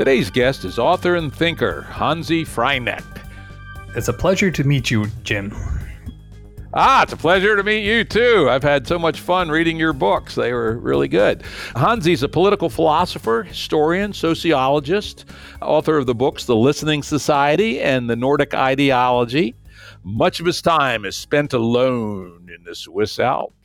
Today's guest is author and thinker Hanzi Freinacht. It's a pleasure to meet you, Jim. Ah, it's a pleasure to meet you too. I've had so much fun reading your books. They were really good. Hanzi's a political philosopher, historian, sociologist, author of the books The Listening Society and The Nordic Ideology. Much of his time is spent alone in the Swiss Alps.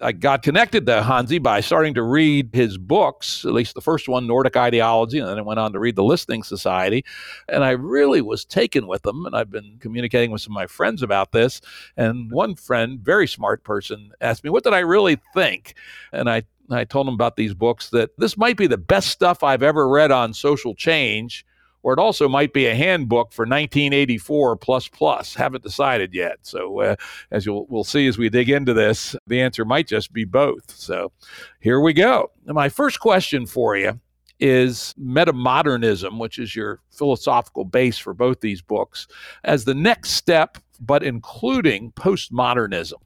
I got connected to Hanzi by starting to read his books, at least the first one, Nordic Ideology, and then I went on to read The Listening Society. And I really was taken with them. And I've been communicating with some of my friends about this. And one friend, very smart person, asked me, What did I really think? And I, I told him about these books that this might be the best stuff I've ever read on social change or it also might be a handbook for 1984 plus plus. Haven't decided yet. So uh, as you'll we'll see as we dig into this, the answer might just be both. So here we go. My first question for you is metamodernism, which is your philosophical base for both these books, as the next step, but including postmodernism.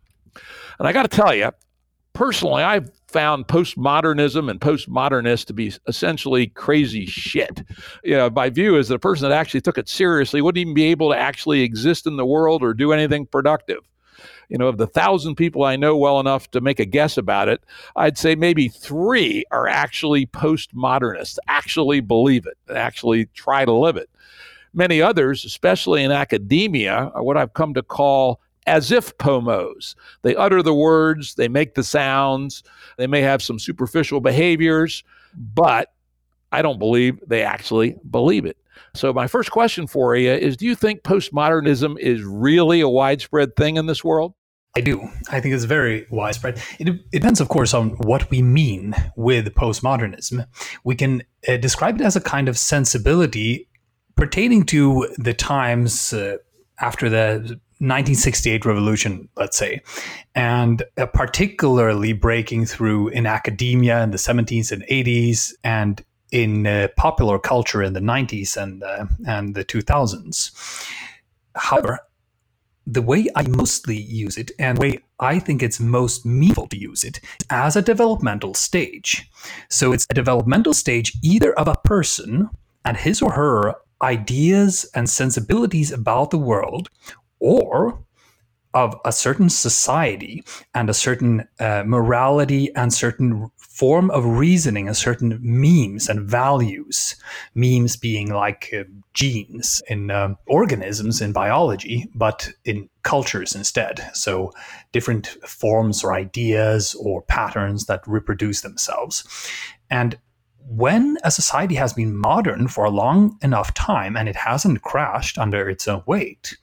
And I got to tell you, personally, I've found postmodernism and postmodernists to be essentially crazy shit. You know, my view is that a person that actually took it seriously wouldn't even be able to actually exist in the world or do anything productive. You know, of the thousand people I know well enough to make a guess about it, I'd say maybe three are actually postmodernists, actually believe it, actually try to live it. Many others, especially in academia, are what I've come to call as if pomos. They utter the words, they make the sounds, they may have some superficial behaviors, but I don't believe they actually believe it. So, my first question for you is Do you think postmodernism is really a widespread thing in this world? I do. I think it's very widespread. It, it depends, of course, on what we mean with postmodernism. We can uh, describe it as a kind of sensibility pertaining to the times uh, after the 1968 revolution, let's say, and uh, particularly breaking through in academia in the 70s and 80s and in uh, popular culture in the 90s and uh, and the 2000s. However, the way I mostly use it and the way I think it's most meaningful to use it as a developmental stage. So it's a developmental stage either of a person and his or her ideas and sensibilities about the world or of a certain society and a certain uh, morality and certain form of reasoning and certain memes and values. Memes being like uh, genes in uh, organisms in biology but in cultures instead. So different forms or ideas or patterns that reproduce themselves. And when a society has been modern for a long enough time and it hasn't crashed under its own weight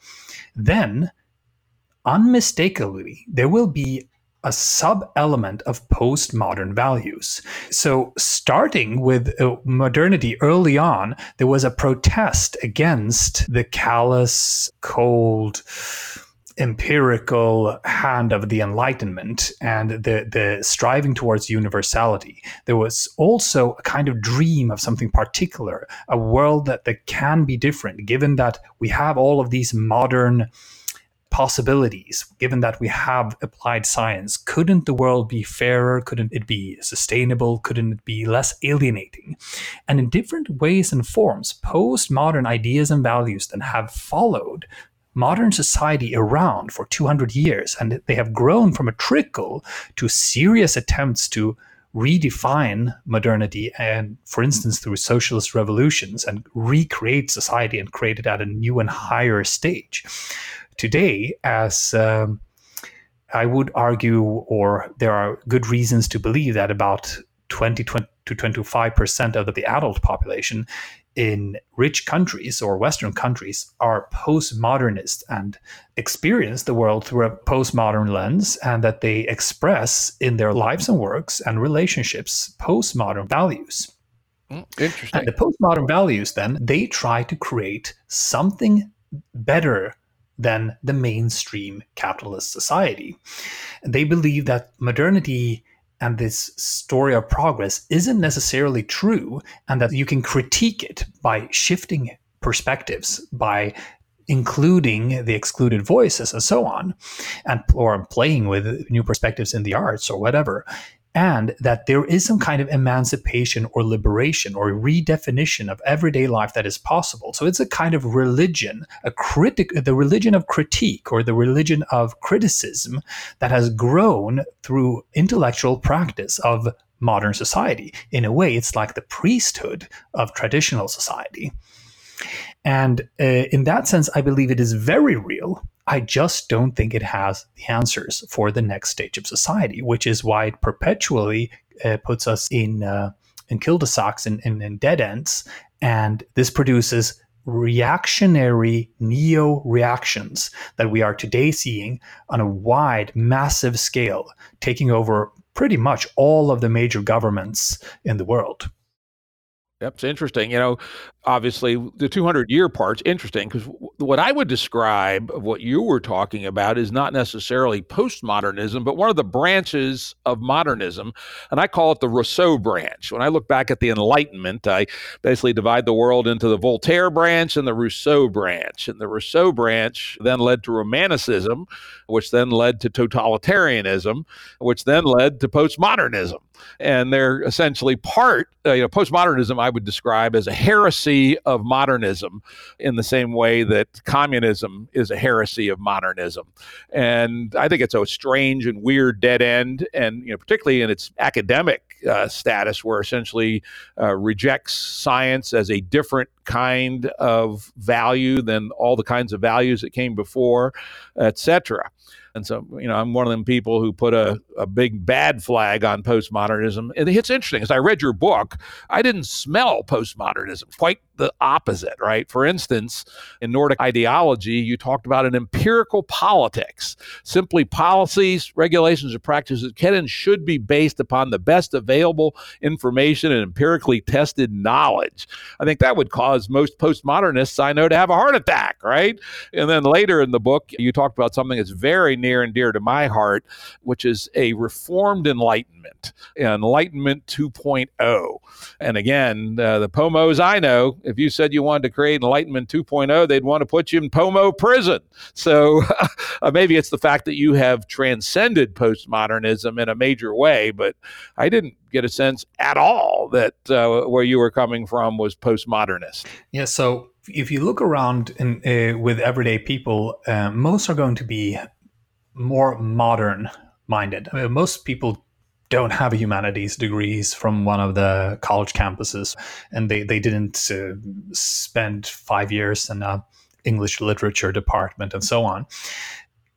then unmistakably there will be a sub element of postmodern values. So, starting with uh, modernity early on, there was a protest against the callous, cold, empirical hand of the Enlightenment and the, the striving towards universality. There was also a kind of dream of something particular, a world that, that can be different, given that we have all of these modern possibilities given that we have applied science. Couldn't the world be fairer? Couldn't it be sustainable? Couldn't it be less alienating? And in different ways and forms postmodern ideas and values then have followed modern society around for 200 years and they have grown from a trickle to serious attempts to redefine modernity and for instance through socialist revolutions and recreate society and create it at a new and higher stage. Today as um, I would argue, or there are good reasons to believe that about 20, 20 to 25% of the adult population in rich countries or Western countries are postmodernist and experience the world through a postmodern lens, and that they express in their lives and works and relationships postmodern values. Mm, interesting. And the postmodern values, then, they try to create something better than the mainstream capitalist society. They believe that modernity and this story of progress isn't necessarily true, and that you can critique it by shifting perspectives, by including the excluded voices and so on, and or playing with new perspectives in the arts or whatever and that there is some kind of emancipation or liberation or redefinition of everyday life that is possible. So it's a kind of religion, a critic, the religion of critique or the religion of criticism that has grown through intellectual practice of modern society. In a way, it's like the priesthood of traditional society. And uh, in that sense, I believe it is very real. I just don't think it has the answers for the next stage of society, which is why it perpetually uh, puts us in uh, in cul-de-sacs and in, in dead ends, and this produces reactionary neo reactions that we are today seeing on a wide, massive scale, taking over pretty much all of the major governments in the world. That's interesting. You know, obviously the 200 year part's interesting because what I would describe of what you were talking about is not necessarily postmodernism, but one of the branches of modernism. And I call it the Rousseau branch. When I look back at the Enlightenment, I basically divide the world into the Voltaire branch and the Rousseau branch. And the Rousseau branch then led to Romanticism, which then led to totalitarianism, which then led to postmodernism. And they're essentially part, uh, you know, postmodernism I would describe as a heresy of modernism in the same way that communism is a heresy of modernism. And I think it's a strange and weird dead end, and you know, particularly in its academic uh, status, where essentially uh, rejects science as a different kind of value than all the kinds of values that came before, etc. And so, you know, I'm one of them people who put a, a big bad flag on postmodernism. And it's interesting, as I read your book, I didn't smell postmodernism, quite the opposite, right? For instance, in Nordic ideology, you talked about an empirical politics, simply policies, regulations, and practices can and should be based upon the best available information and empirically tested knowledge. I think that would cause most postmodernists I know to have a heart attack, right? And then later in the book, you talked about something that's very near and dear to my heart, which is a reformed enlightenment, Enlightenment 2.0. And again, uh, the POMOs I know, if you said you wanted to create Enlightenment 2.0, they'd want to put you in POMO prison. So uh, maybe it's the fact that you have transcended postmodernism in a major way, but I didn't get a sense at all that uh, where you were coming from was postmodernist. Yeah, so if you look around in, uh, with everyday people, uh, most are going to be more modern minded. I mean, most people don't have humanities degrees from one of the college campuses, and they, they didn't uh, spend five years in a English literature department and so on.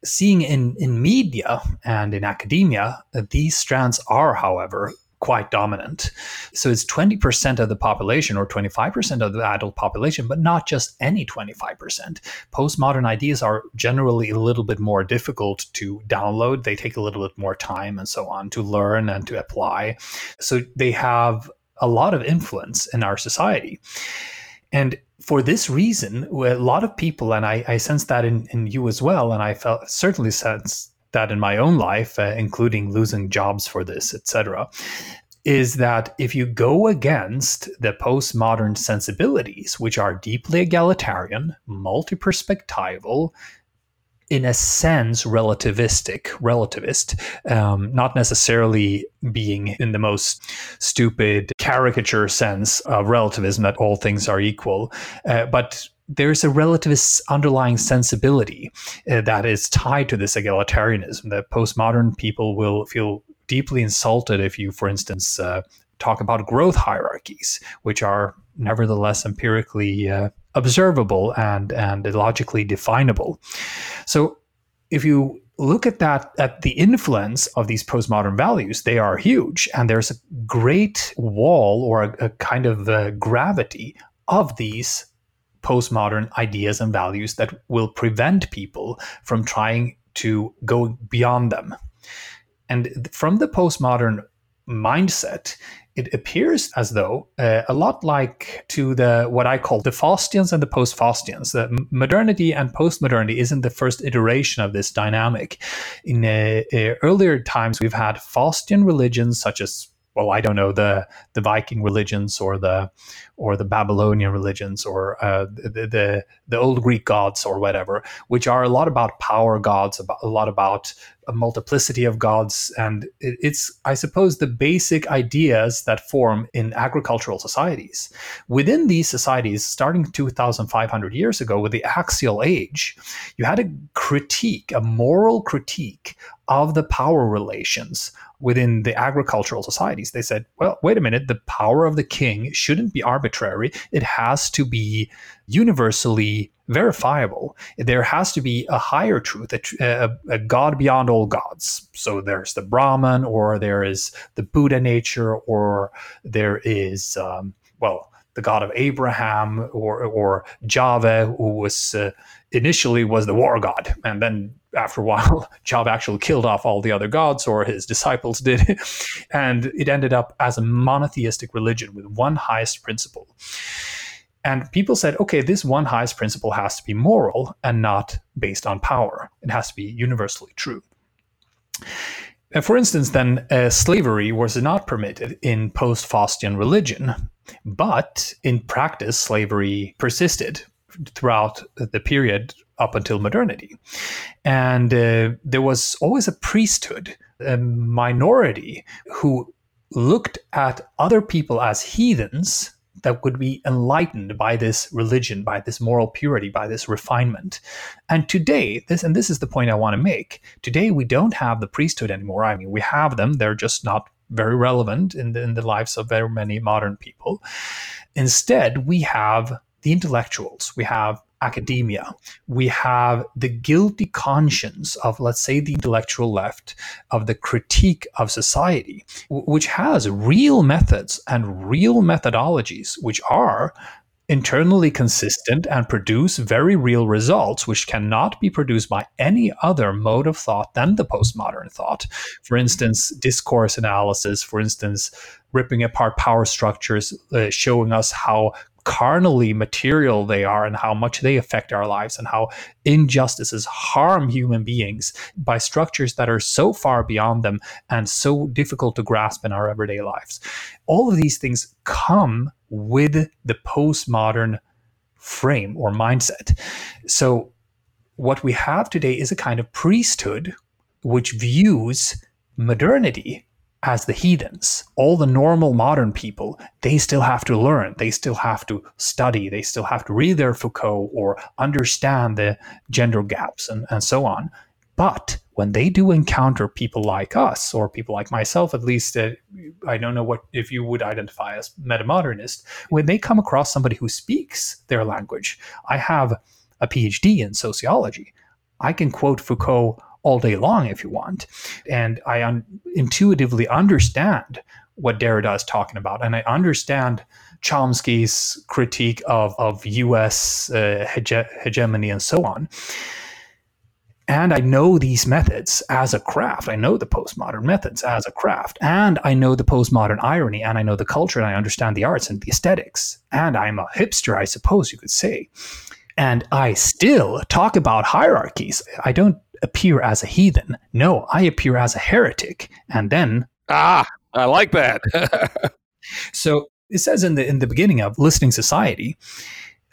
Seeing in, in media and in academia, these strands are, however, quite dominant. So it's 20% of the population or 25% of the adult population, but not just any 25%. Postmodern ideas are generally a little bit more difficult to download. They take a little bit more time and so on to learn and to apply. So they have a lot of influence in our society. And for this reason, a lot of people, and I, I sense that in, in you as well, and I felt certainly sense that in my own life, uh, including losing jobs for this, etc., is that if you go against the postmodern sensibilities, which are deeply egalitarian, multi perspectival, in a sense relativistic relativist um, not necessarily being in the most stupid caricature sense of relativism that all things are equal uh, but there's a relativist underlying sensibility uh, that is tied to this egalitarianism that postmodern people will feel deeply insulted if you, for instance, uh, talk about growth hierarchies, which are nevertheless empirically uh, observable and and logically definable. So, if you look at that at the influence of these postmodern values, they are huge, and there's a great wall or a, a kind of uh, gravity of these postmodern ideas and values that will prevent people from trying to go beyond them. And from the postmodern mindset, it appears as though uh, a lot like to the what I call the Faustians and the post-Faustians. The modernity and post-modernity isn't the first iteration of this dynamic. In uh, uh, earlier times, we've had Faustian religions such as well, I don't know the the Viking religions or the or the Babylonian religions or uh, the, the, the old Greek gods or whatever, which are a lot about power gods, about, a lot about a multiplicity of gods, and it, it's I suppose the basic ideas that form in agricultural societies. Within these societies, starting 2,500 years ago with the Axial Age, you had a critique, a moral critique of the power relations within the agricultural societies. They said, well, wait a minute, the power of the king shouldn't be arbitrary. It has to be universally verifiable. There has to be a higher truth, a, a, a, God beyond all gods. So there's the Brahman, or there is the Buddha nature, or there is, um, well, the God of Abraham, or or Jahve, who was uh, initially was the war god, and then after a while, Jahve actually killed off all the other gods, or his disciples did. and it ended up as a monotheistic religion with one highest principle. And people said, okay, this one highest principle has to be moral and not based on power. It has to be universally true. For instance, then uh, slavery was not permitted in post Faustian religion, but in practice, slavery persisted throughout the period up until modernity. And uh, there was always a priesthood, a minority who looked at other people as heathens that would be enlightened by this religion, by this moral purity, by this refinement. And today, this and this is the point I want to make. Today, we don't have the priesthood anymore. I mean, we have them; they're just not very relevant in the, in the lives of very many modern people. Instead, we have the intellectuals, we have academia, we have the guilty conscience of, let's say, the intellectual left, of the critique of society, which has real methods and real methodologies, which are internally consistent and produce very real results, which cannot be produced by any other mode of thought than the postmodern thought. For instance, discourse analysis, for instance, ripping apart power structures, uh, showing us how carnally material they are and how much they affect our lives and how injustices harm human beings by structures that are so far beyond them and so difficult to grasp in our everyday lives. All of these things come with the postmodern frame or mindset. So, what we have today is a kind of priesthood which views modernity as the heathens. All the normal modern people, they still have to learn, they still have to study, they still have to read their Foucault or understand the gender gaps and, and so on. But when they do encounter people like us, or people like myself, at least, uh, I don't know what if you would identify as metamodernist, when they come across somebody who speaks their language, I have a PhD in sociology. I can quote Foucault all day long if you want. And I un- intuitively understand what Derrida is talking about. And I understand Chomsky's critique of, of US uh, hege- hegemony and so on. And I know these methods as a craft. I know the postmodern methods as a craft. And I know the postmodern irony. And I know the culture. And I understand the arts and the aesthetics. And I'm a hipster, I suppose you could say. And I still talk about hierarchies. I don't appear as a heathen. No, I appear as a heretic. And then Ah, I like that. so it says in the in the beginning of listening society,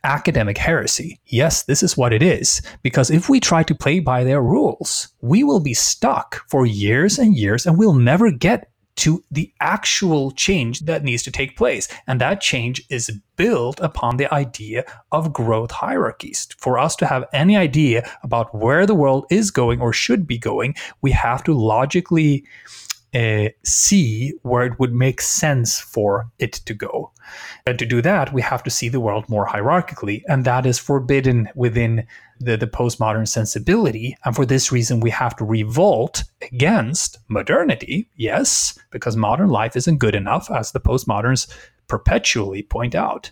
academic heresy. Yes, this is what it is. Because if we try to play by their rules, we will be stuck for years and years and we'll never get to the actual change that needs to take place. And that change is built upon the idea of growth hierarchies. For us to have any idea about where the world is going or should be going, we have to logically uh, see where it would make sense for it to go. And to do that, we have to see the world more hierarchically, and that is forbidden within the, the postmodern sensibility. And for this reason, we have to revolt against modernity, yes, because modern life isn't good enough, as the postmoderns perpetually point out.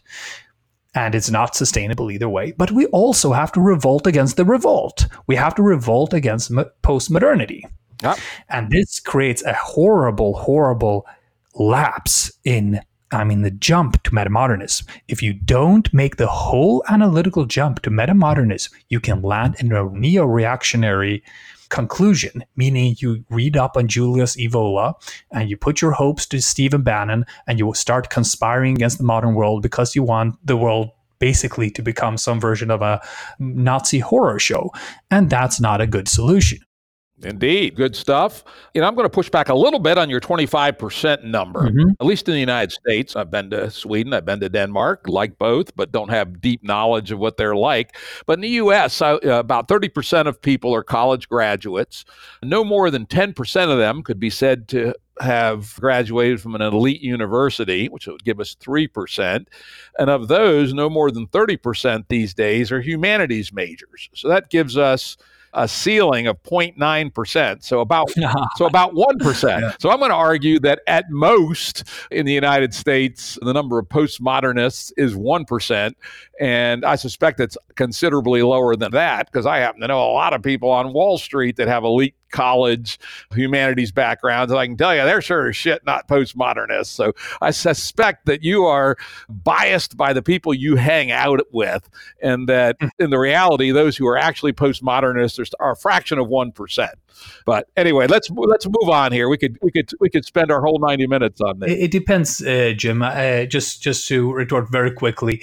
And it's not sustainable either way. But we also have to revolt against the revolt. We have to revolt against postmodernity. Yep. And this creates a horrible, horrible lapse in I mean, the jump to metamodernism. If you don't make the whole analytical jump to metamodernism, you can land in a neo reactionary conclusion, meaning you read up on Julius Evola and you put your hopes to Stephen Bannon and you will start conspiring against the modern world because you want the world basically to become some version of a Nazi horror show. And that's not a good solution. Indeed. Good stuff. You know, I'm going to push back a little bit on your 25% number, mm-hmm. at least in the United States. I've been to Sweden, I've been to Denmark, like both, but don't have deep knowledge of what they're like. But in the U.S., uh, about 30% of people are college graduates. No more than 10% of them could be said to have graduated from an elite university, which would give us 3%. And of those, no more than 30% these days are humanities majors. So that gives us a ceiling of 0.9%. So about so about 1%. Yeah. So I'm going to argue that at most in the United States the number of postmodernists is 1% and I suspect it's considerably lower than that because I happen to know a lot of people on Wall Street that have elite college humanities backgrounds. And I can tell you, they're sure as shit not postmodernists. So I suspect that you are biased by the people you hang out with, and that hmm. in the reality, those who are actually postmodernists are a fraction of 1%. But anyway, let's let's move on here. We could we could we could spend our whole ninety minutes on this. It, depends, uh, Jim. Uh, just just to retort very quickly,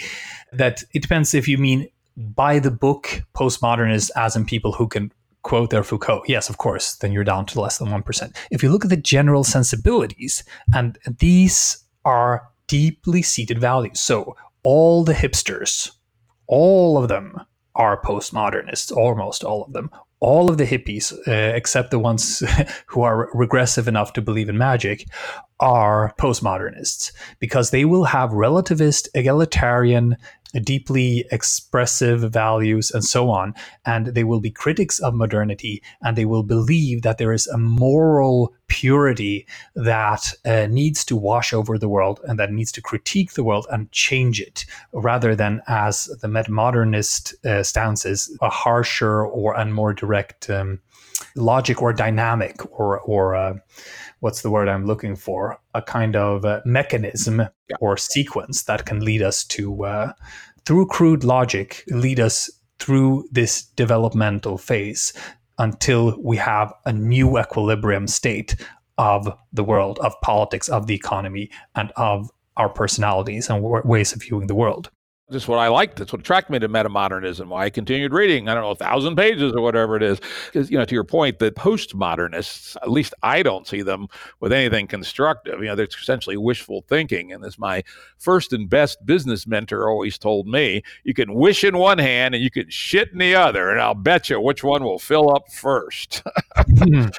that it depends if you mean by the book postmodernists as in people who can quote their Foucault. Yes, of course, then you're down to less than 1%. If you look at the general sensibilities, and these are deeply seated values. So all the hipsters, all of them are postmodernists, almost all of them. All of the hippies, uh, except the ones who are regressive enough to believe in magic, are postmodernists because they will have relativist, egalitarian, deeply expressive values and so on. And they will be critics of modernity and they will believe that there is a moral purity that uh, needs to wash over the world and that needs to critique the world and change it rather than as the modernist uh, stance is a harsher or a more direct um, logic or dynamic or, or uh, what's the word I'm looking for? A kind of uh, mechanism yeah. or sequence that can lead us to, uh, through crude logic, lead us through this developmental phase until we have a new equilibrium state of the world, of politics, of the economy, and of our personalities and ways of viewing the world just what I liked. That's what attracted me to metamodernism. Why I continued reading, I don't know, a thousand pages or whatever it is. Because, you know, to your point, that postmodernists, at least I don't see them with anything constructive. You know, they're essentially wishful thinking. And as my first and best business mentor always told me, you can wish in one hand and you can shit in the other. And I'll bet you which one will fill up first. Hmm.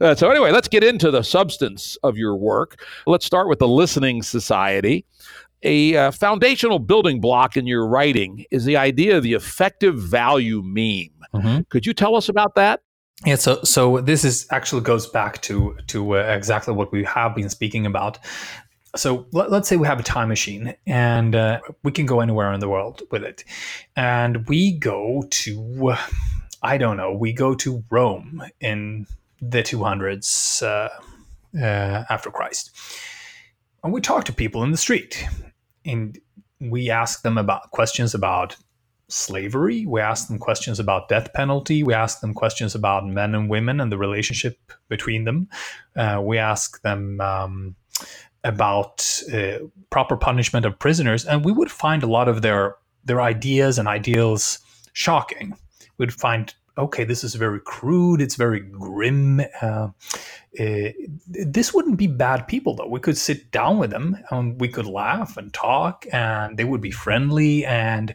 Uh, so, anyway, let's get into the substance of your work. Let's start with the Listening Society a uh, foundational building block in your writing is the idea of the effective value meme. Mm-hmm. Could you tell us about that? Yeah, so so this is actually goes back to to uh, exactly what we have been speaking about. So let, us say we have a time machine and uh, we can go anywhere in the world with it, and we go to I don't know, we go to Rome in the 200s uh, uh, after Christ, and we talk to people in the street and we ask them about questions about slavery. We ask them questions about death penalty. We ask them questions about men and women and the relationship between them. Uh, we ask them um, about uh, proper punishment of prisoners, and we would find a lot of their their ideas and ideals shocking. We'd find okay, this is very crude, it's very grim. Uh, uh, this wouldn't be bad people, though. We could sit down with them and we could laugh and talk, and they would be friendly, and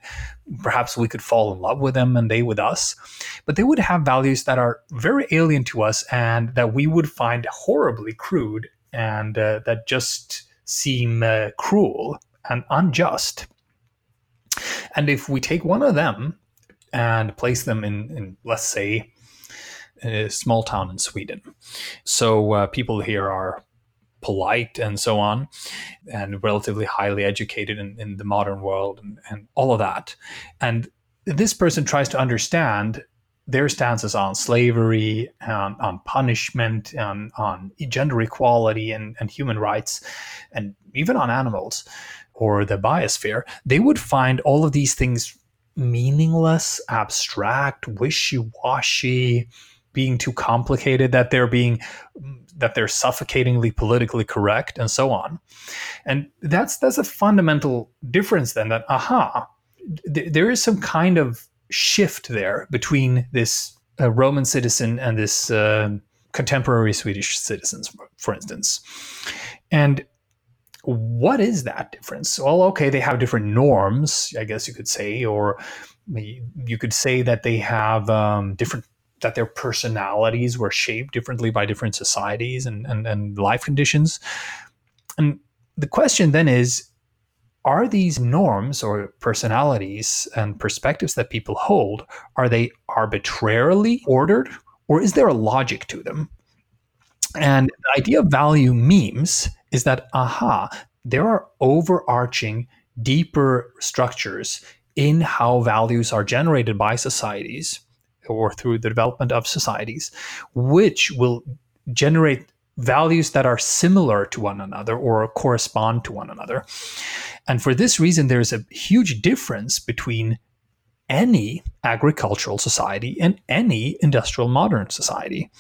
perhaps we could fall in love with them and they with us. But they would have values that are very alien to us and that we would find horribly crude and uh, that just seem uh, cruel and unjust. And if we take one of them and place them in, in let's say, a small town in Sweden. So uh, people here are polite and so on, and relatively highly educated in, in the modern world and, and all of that. And this person tries to understand their stances on slavery, on punishment, on gender equality and, and human rights, and even on animals or the biosphere, they would find all of these things meaningless, abstract, wishy-washy, being too complicated, that they're being that they're suffocatingly politically correct, and so on. And that's that's a fundamental difference. Then that aha, th- there is some kind of shift there between this uh, Roman citizen and this uh, contemporary Swedish citizens, for instance. And what is that difference? Well, okay, they have different norms, I guess you could say, or you could say that they have um, different that their personalities were shaped differently by different societies and, and, and life conditions. And the question then is are these norms or personalities and perspectives that people hold are they arbitrarily ordered or is there a logic to them and the idea of value memes is that aha there are overarching deeper structures in how values are generated by societies or through the development of societies which will generate values that are similar to one another or correspond to one another. And for this reason, there's a huge difference between any agricultural society and any industrial modern society.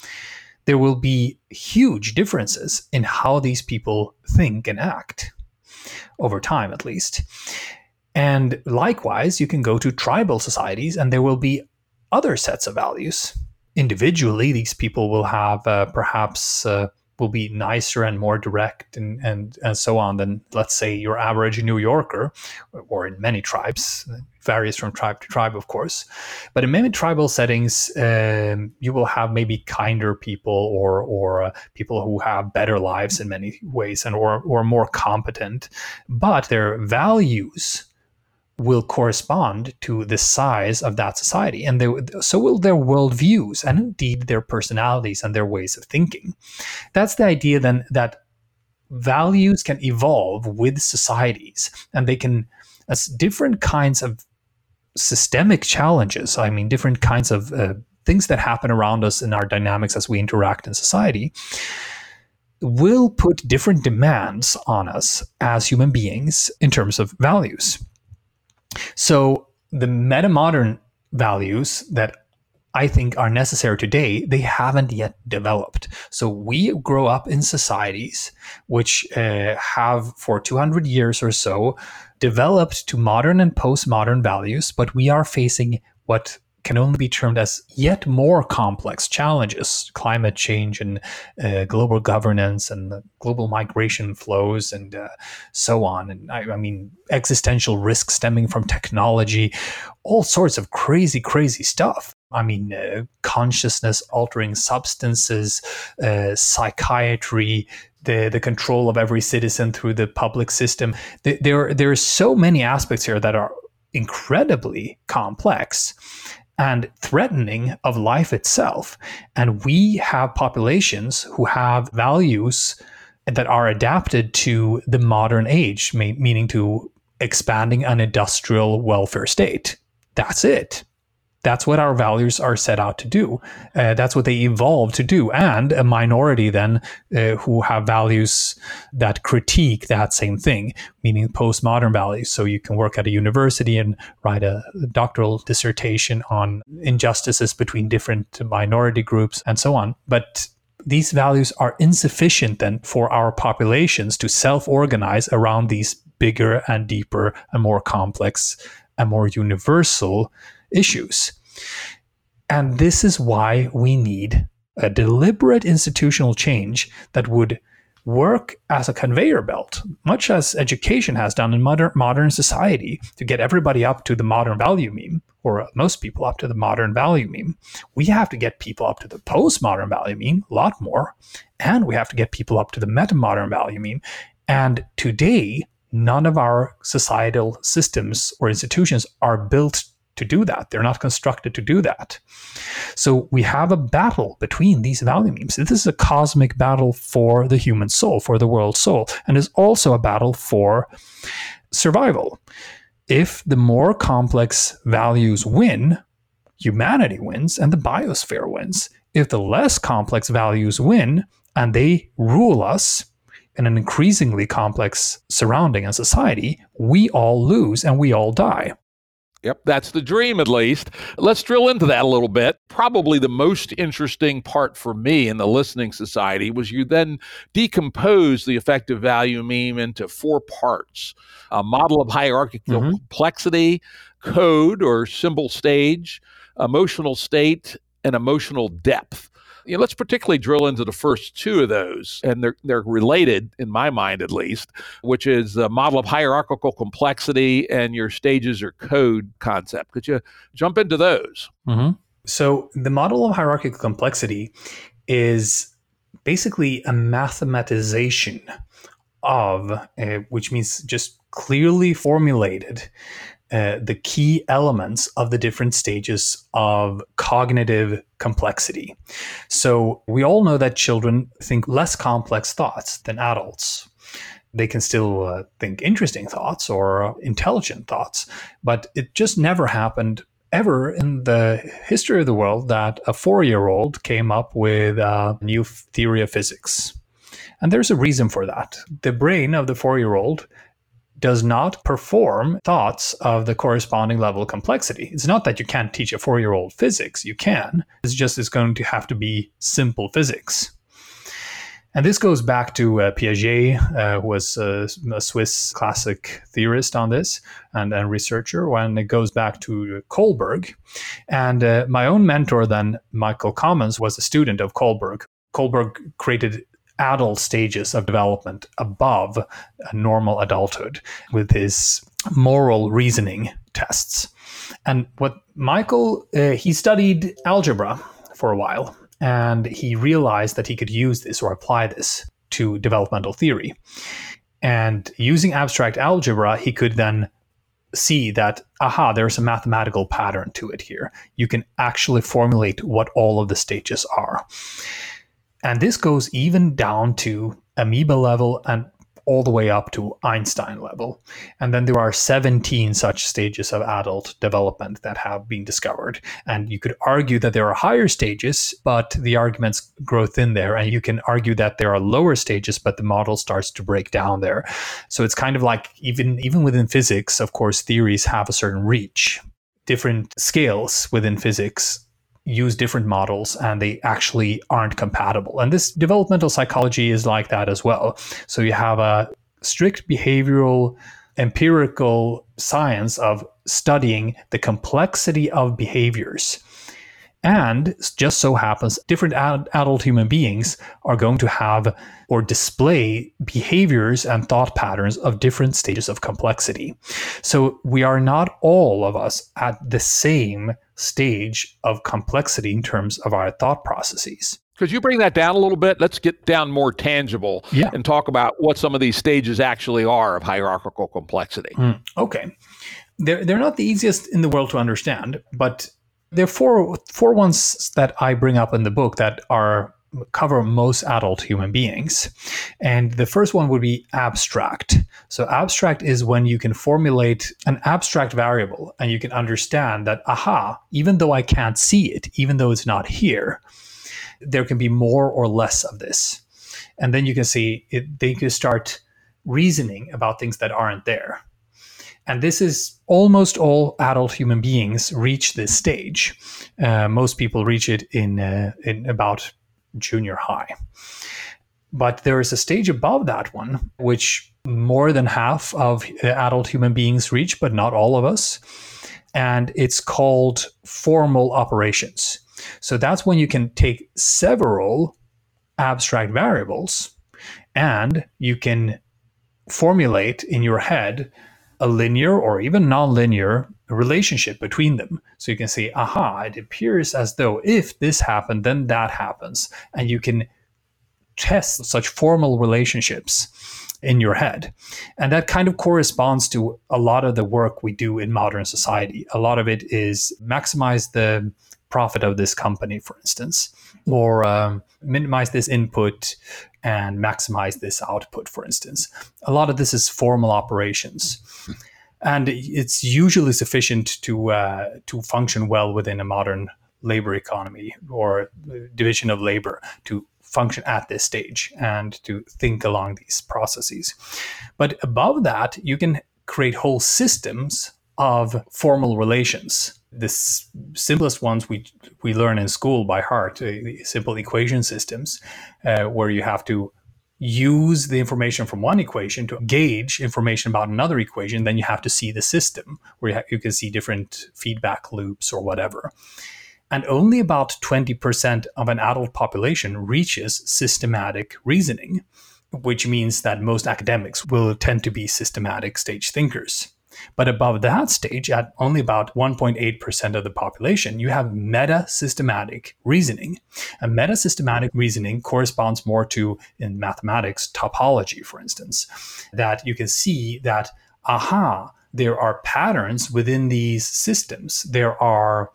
There will be huge differences in how these people think and act, over time at least. And likewise, you can go to tribal societies and there will be other sets of values. Individually, these people will have uh, perhaps uh, will be nicer and more direct and, and, and so on than, let's say, your average New Yorker, or in many tribes, varies from tribe to tribe, of course. But in many tribal settings, um, you will have maybe kinder people or, or uh, people who have better lives in many ways and or, or more competent, but their values will correspond to the size of that society. And they, so will their worldviews and indeed their personalities and their ways of thinking. That's the idea then that values can evolve with societies and they can, as different kinds of systemic challenges, I mean, different kinds of uh, things that happen around us in our dynamics as we interact in society will put different demands on us as human beings in terms of values. So the meta modern values that I think are necessary today, they haven't yet developed. So we grow up in societies which uh, have, for 200 years or so, developed to modern and postmodern values, but we are facing what can only be termed as yet more complex challenges climate change and uh, global governance and global migration flows and uh, so on. And I, I, mean, existential risk stemming from technology, all sorts of crazy, crazy stuff. I mean, uh, consciousness altering substances, uh, psychiatry, the the control of every citizen through the public system. There there are so many aspects here that are incredibly complex and threatening of life itself. And we have populations who have values that are adapted to the modern age, meaning to expanding an industrial welfare state. That's it. That's what our values are set out to do. Uh, that's what they evolve to do. And a minority then uh, who have values that critique that same thing, meaning postmodern values. So you can work at a university and write a doctoral dissertation on injustices between different minority groups and so on. But these values are insufficient then for our populations to self organize around these bigger and deeper and more complex and more universal issues. And this is why we need a deliberate institutional change that would work as a conveyor belt, much as education has done in modern, modern society to get everybody up to the modern value meme, or most people up to the modern value meme. We have to get people up to the postmodern value meme, a lot more, and we have to get people up to the meta modern value meme. And today, none of our societal systems or institutions are built to do that. They're not constructed to do that. So we have a battle between these value memes. This is a cosmic battle for the human soul, for the world soul, and is also a battle for survival. If the more complex values win, humanity wins and the biosphere wins. If the less complex values win and they rule us in an increasingly complex surrounding and society, we all lose and we all die. Yep, that's the dream at least. Let's drill into that a little bit. Probably the most interesting part for me in the listening society was you then decompose the effective value meme into four parts a model of hierarchical mm-hmm. complexity, code or symbol stage, emotional state, and emotional depth. You know, let's particularly drill into the first two of those, and they're they're related in my mind at least, which is the model of hierarchical complexity and your stages or code concept. Could you jump into those? Mm-hmm. So the model of hierarchical complexity is basically a mathematization of, uh, which means just clearly formulated uh, the key elements of the different stages of cognitive complexity. So, we all know that children think less complex thoughts than adults. They can still uh, think interesting thoughts or intelligent thoughts, but it just never happened ever in the history of the world that a four year old came up with a new theory of physics. And there's a reason for that. The brain of the four year old does not perform thoughts of the corresponding level of complexity. It's not that you can't teach a four year old physics, you can. It's just it's going to have to be simple physics. And this goes back to uh, Piaget, uh, who was a, a, Swiss classic theorist on this and, and researcher, when it goes back to Kohlberg. And uh, my own mentor, then, Michael Commons, was a student of Kohlberg. Kohlberg created adult stages of development above normal adulthood with his moral reasoning tests. And what Michael, uh, he studied algebra for a while and he realized that he could use this or apply this to developmental theory. And using abstract algebra, he could then see that, aha, there's a mathematical pattern to it here. You can actually formulate what all of the stages are. And this goes even down to amoeba level and all the way up to Einstein level. And then there are 17 such stages of adult development that have been discovered. And you could argue that there are higher stages, but the arguments grow thin there. And you can argue that there are lower stages, but the model starts to break down there. So it's kind of like even even within physics, of course, theories have a certain reach. Different scales within physics use different models and they actually aren't compatible. And this developmental psychology is like that as well. So you have a strict behavioral empirical science of studying the complexity of behaviors and just so happens different ad- adult human beings are going to have or display behaviors and thought patterns of different stages of complexity. So we are not all of us at the same stage of complexity in terms of our thought processes. Could you bring that down a little bit? Let's get down more tangible yeah. and talk about what some of these stages actually are of hierarchical complexity. Mm, okay. They're, they're not the easiest in the world to understand, but there are four four ones that I bring up in the book that are cover most adult human beings. And the first one would be abstract. So abstract is when you can formulate an abstract variable and you can understand that aha, even though I can't see it, even though it's not here, there can be more or less of this. And then you can see it, they can start reasoning about things that aren't there. And this is almost all adult human beings reach this stage. Uh, most people reach it in, uh, in about junior high. But there is a stage above that one, which more than half of uh, adult human beings reach, but not all of us. And it's called formal operations. So that's when you can take several abstract variables and you can formulate in your head a linear or even nonlinear relationship between them. So you can say, aha, it appears as though if this happened, then that happens. And you can test such formal relationships in your head. And that kind of corresponds to a lot of the work we do in modern society. A lot of it is maximize the profit of this company, for instance, or um, minimize this input and maximize this output, for instance. A lot of this is formal operations. and it's usually sufficient to uh, to function well within a modern labor economy or division of labor to function at this stage and to think along these processes. But above that, you can create whole systems of formal relations. The simplest ones we we learn in school by heart, uh, simple equation systems, uh, where you have to use the information from one equation to gauge information about another equation. Then you have to see the system, where you, ha- you can see different feedback loops or whatever and only about 20% of an adult population reaches systematic reasoning, which means that most academics will tend to be systematic stage thinkers. But above that stage, at only about 1.8% of the population, you have meta systematic reasoning. And meta systematic reasoning corresponds more to, in mathematics, topology, for instance, that you can see that, aha, there are patterns within these systems. There are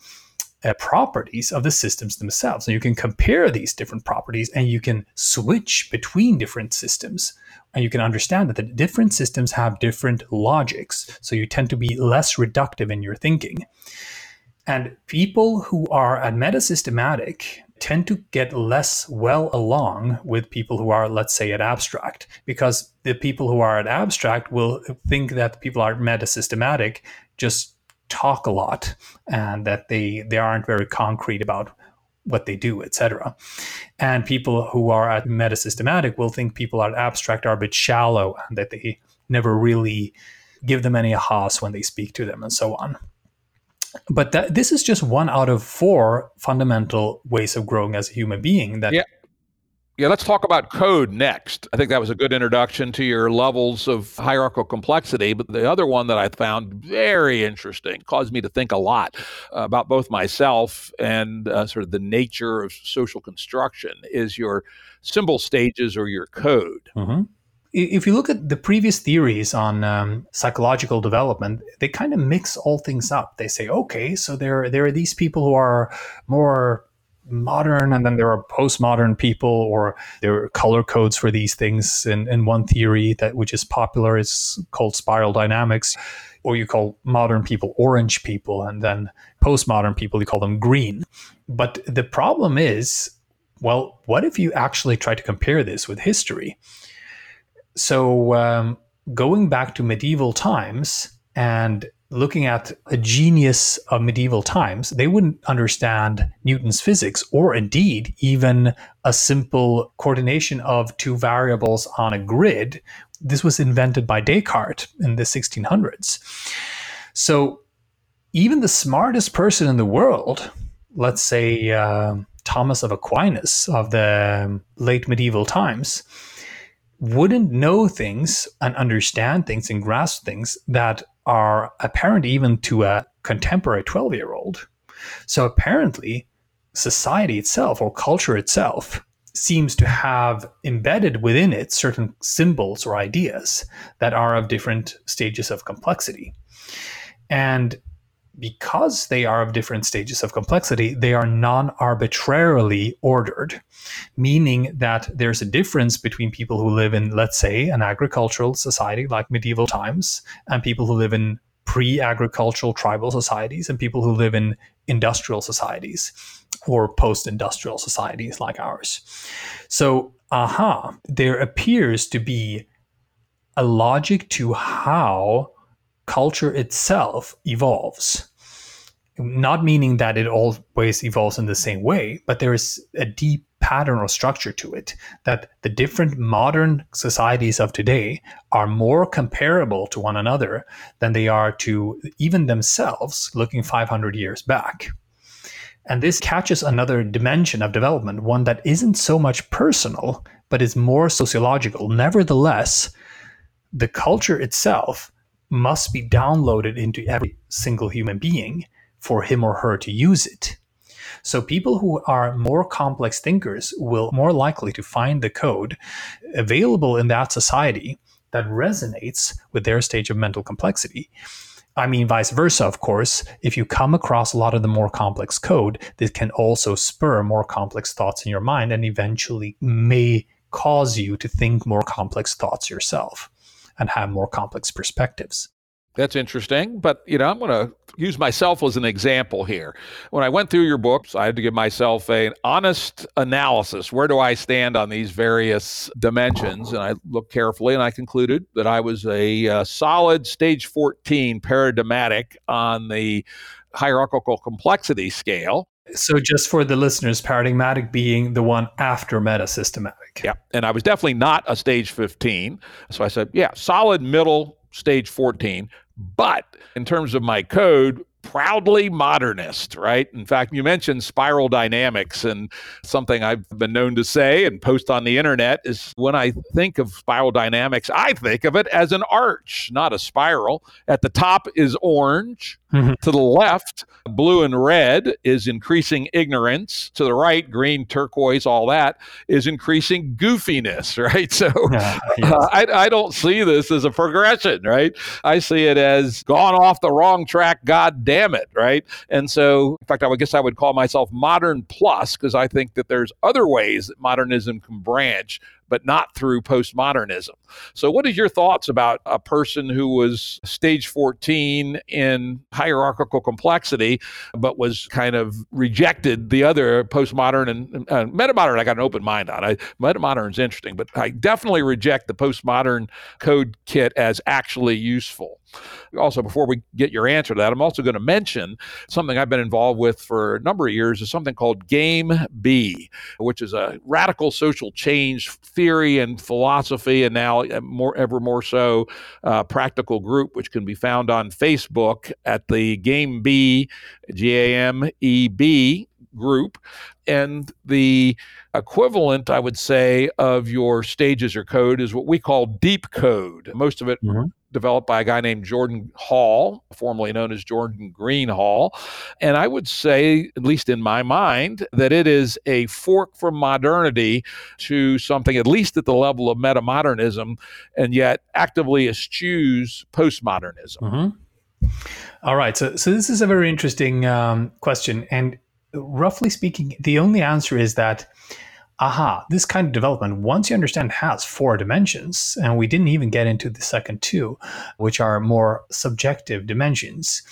uh, properties of the systems themselves. And you can compare these different properties and you can switch between different systems. And you can understand that the different systems have different logics. So you tend to be less reductive in your thinking. And people who are at metasystematic tend to get less well along with people who are, let's say, at abstract, because the people who are at abstract will think that people are metasystematic just talk a lot and that they they aren't very concrete about what they do, etc. And people who are at metasystematic will think people at abstract are a bit shallow and that they never really give them any ahas when they speak to them and so on. But that, this is just one out of four fundamental ways of growing as a human being that yeah. Yeah, let's talk about code next. I think that was a good introduction to your levels of hierarchical complexity. But the other one that I found very interesting caused me to think a lot about both myself and uh, sort of the nature of social construction is your symbol stages or your code. Mm-hmm. If you look at the previous theories on um, psychological development, they kind of mix all things up. They say, okay, so there there are these people who are more modern and then there are postmodern people or there are color codes for these things. In, in one theory that which is popular is called spiral dynamics or you call modern people orange people and then postmodern people you call them green. But the problem is well what if you actually try to compare this with history? So um, going back to medieval times and looking at a genius of medieval times, they wouldn't understand Newton's physics or indeed even a simple coordination of two variables on a grid. This was invented by Descartes in the 1600s. So even the smartest person in the world, let's say uh, Thomas of Aquinas of the late medieval times, wouldn't know things and understand things and grasp things that are apparent even to a contemporary 12 year old. So apparently, society itself or culture itself seems to have embedded within it certain symbols or ideas that are of different stages of complexity. And because they are of different stages of complexity, they are non arbitrarily ordered, meaning that there's a difference between people who live in, let's say, an agricultural society like medieval times, and people who live in pre agricultural tribal societies, and people who live in industrial societies or post industrial societies like ours. So, aha, there appears to be a logic to how culture itself evolves. Not meaning that it always evolves in the same way, but there is a deep pattern or structure to it that the different modern societies of today are more comparable to one another than they are to even themselves looking 500 years back. And this catches another dimension of development, one that isn't so much personal, but is more sociological. Nevertheless, the culture itself must be downloaded into every single human being for him or her to use it. So people who are more complex thinkers will more likely to find the code available in that society that resonates with their stage of mental complexity. I mean, vice versa, of course. If you come across a lot of the more complex code, this can also spur more complex thoughts in your mind and eventually may cause you to think more complex thoughts yourself and have more complex perspectives. That's interesting, but you know, I'm going to use myself as an example here. When I went through your books, I had to give myself an honest analysis. Where do I stand on these various dimensions? And I looked carefully and I concluded that I was a, a uh, solid stage 14 paradigmatic on the hierarchical complexity scale. So, just for the listeners, paradigmatic being the one after meta systematic. Yeah. And I was definitely not a stage 15. So I said, yeah, solid middle stage 14. But in terms of my code, proudly modernist, right? In fact, you mentioned spiral dynamics, and something I've been known to say and post on the internet is when I think of spiral dynamics, I think of it as an arch, not a spiral. At the top is orange, Mm-hmm. To the left, blue and red is increasing ignorance. To the right, green, turquoise, all that is increasing goofiness, right? So yes. uh, I, I don't see this as a progression, right? I see it as gone off the wrong track, God damn it, right? And so, in fact, I would guess I would call myself modern plus because I think that there's other ways that modernism can branch but not through postmodernism. So, what is your thoughts about a person who was stage 14 in hierarchical complexity, but was kind of rejected the other postmodern and uh, metamodern? I got an open mind on. Metamodern is interesting, but I definitely reject the postmodern code kit as actually useful. Also, before we get your answer to that, I'm also going to mention something I've been involved with for a number of years is something called Game B, which is a radical social change theory and philosophy, and now uh, more ever more so uh, practical group, which can be found on Facebook at the Game B, G A M E B group. And the equivalent, I would say, of your stages or code is what we call deep code. Most of it mm-hmm developed by a guy named Jordan Hall, formerly known as Jordan Green Hall. And I would say, at least in my mind, that it is a fork from modernity to something at least at the level of metamodernism, and yet actively eschews postmodernism. Mm-hmm. All right. So, so this is a very interesting um, question. And roughly speaking, the only answer is that aha, this kind of development, once you understand, has four dimensions. And we didn't even get into the second two, which are more subjective dimensions.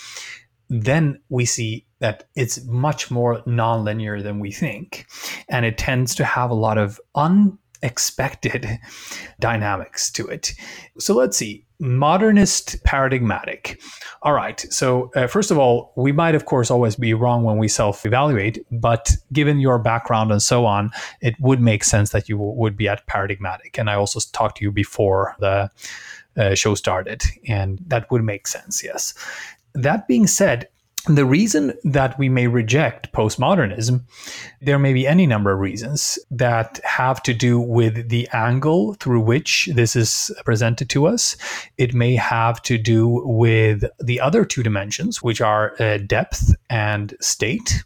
Then we see that it's much more nonlinear than we think. And it tends to have a lot of unexpected dynamics to it. So let's see modernist paradigmatic. All right. So, uh, first of all, we might, of course, always be wrong when we self evaluate, but given your background and so on, it would make sense that you w- would be at paradigmatic. And I also talked to you before the uh, show started, and that would make sense, yes. That being said, the reason that we may reject postmodernism, there may be any number of reasons that have to do with the angle through which this is presented to us. It may have to do with the other two dimensions, which are uh, depth and state,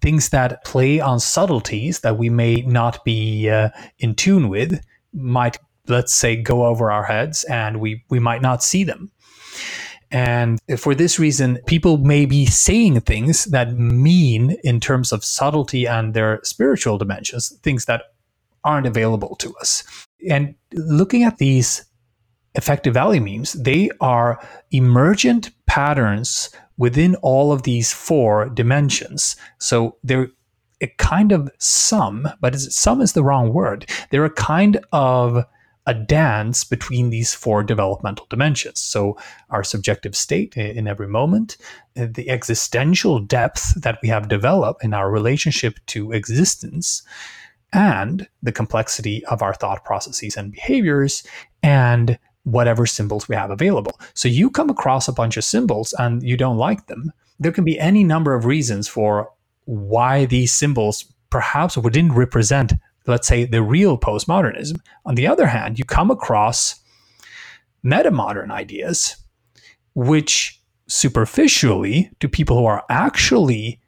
things that play on subtleties that we may not be uh, in tune with, might, let's say, go over our heads and we, we might not see them. And for this reason, people may be saying things that mean, in terms of subtlety and their spiritual dimensions, things that aren't available to us. And looking at these effective value memes, they are emergent patterns within all of these four dimensions. So they're a kind of sum, but sum is the wrong word. They're a kind of a dance between these four developmental dimensions. So, our subjective state in every moment, uh, the existential depth that we have developed in our relationship to existence, and the complexity of our thought processes and behaviors, and whatever symbols we have available. So, you come across a bunch of symbols and you don't like them. There can be any number of reasons for why these symbols perhaps didn't represent let's say, the real postmodernism. On the other hand, you come across metamodern ideas, which superficially, to people who are actually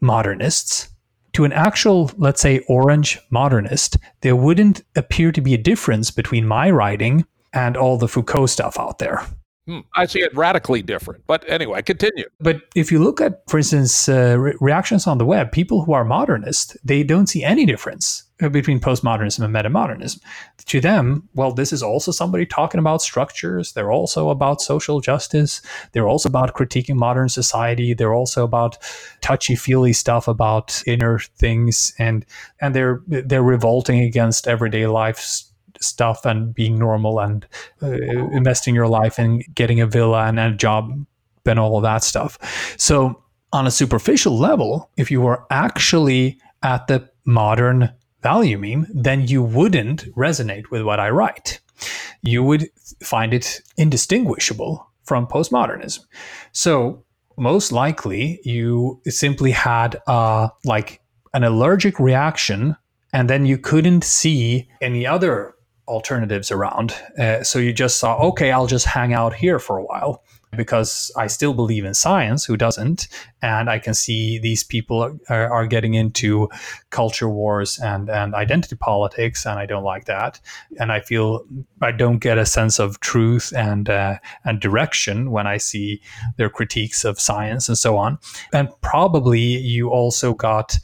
modernists, to an actual, let's say, orange modernist, there wouldn't appear to be a difference between my writing and all the Foucault stuff out there. Hmm. I see it radically different. But anyway, continue. But if you look at, for instance, uh, re- reactions on the web, people who are modernist, they don't see any difference between postmodernism and metamodernism. To them, well, this is also somebody talking about structures. They're also about social justice. They're also about critiquing modern society. They're also about touchy-feely stuff about inner things, and and they're they're revolting against everyday life stuff and being normal and uh, investing your life and getting a villa and a job and all of that stuff. So, on a superficial level, if you were actually at the modern value meme, then you wouldn't resonate with what I write. You would find it indistinguishable from postmodernism. So, most likely, you simply had uh, like an allergic reaction, and then you couldn't see any other alternatives around. Uh, so you just saw, okay, I'll just hang out here for a while because I still believe in science. Who doesn't? And I can see these people are, are, getting into culture wars and and identity politics, and I don't like that. And I feel I don't get a sense of truth and uh, and direction when I see their critiques of science and so on. And probably you also got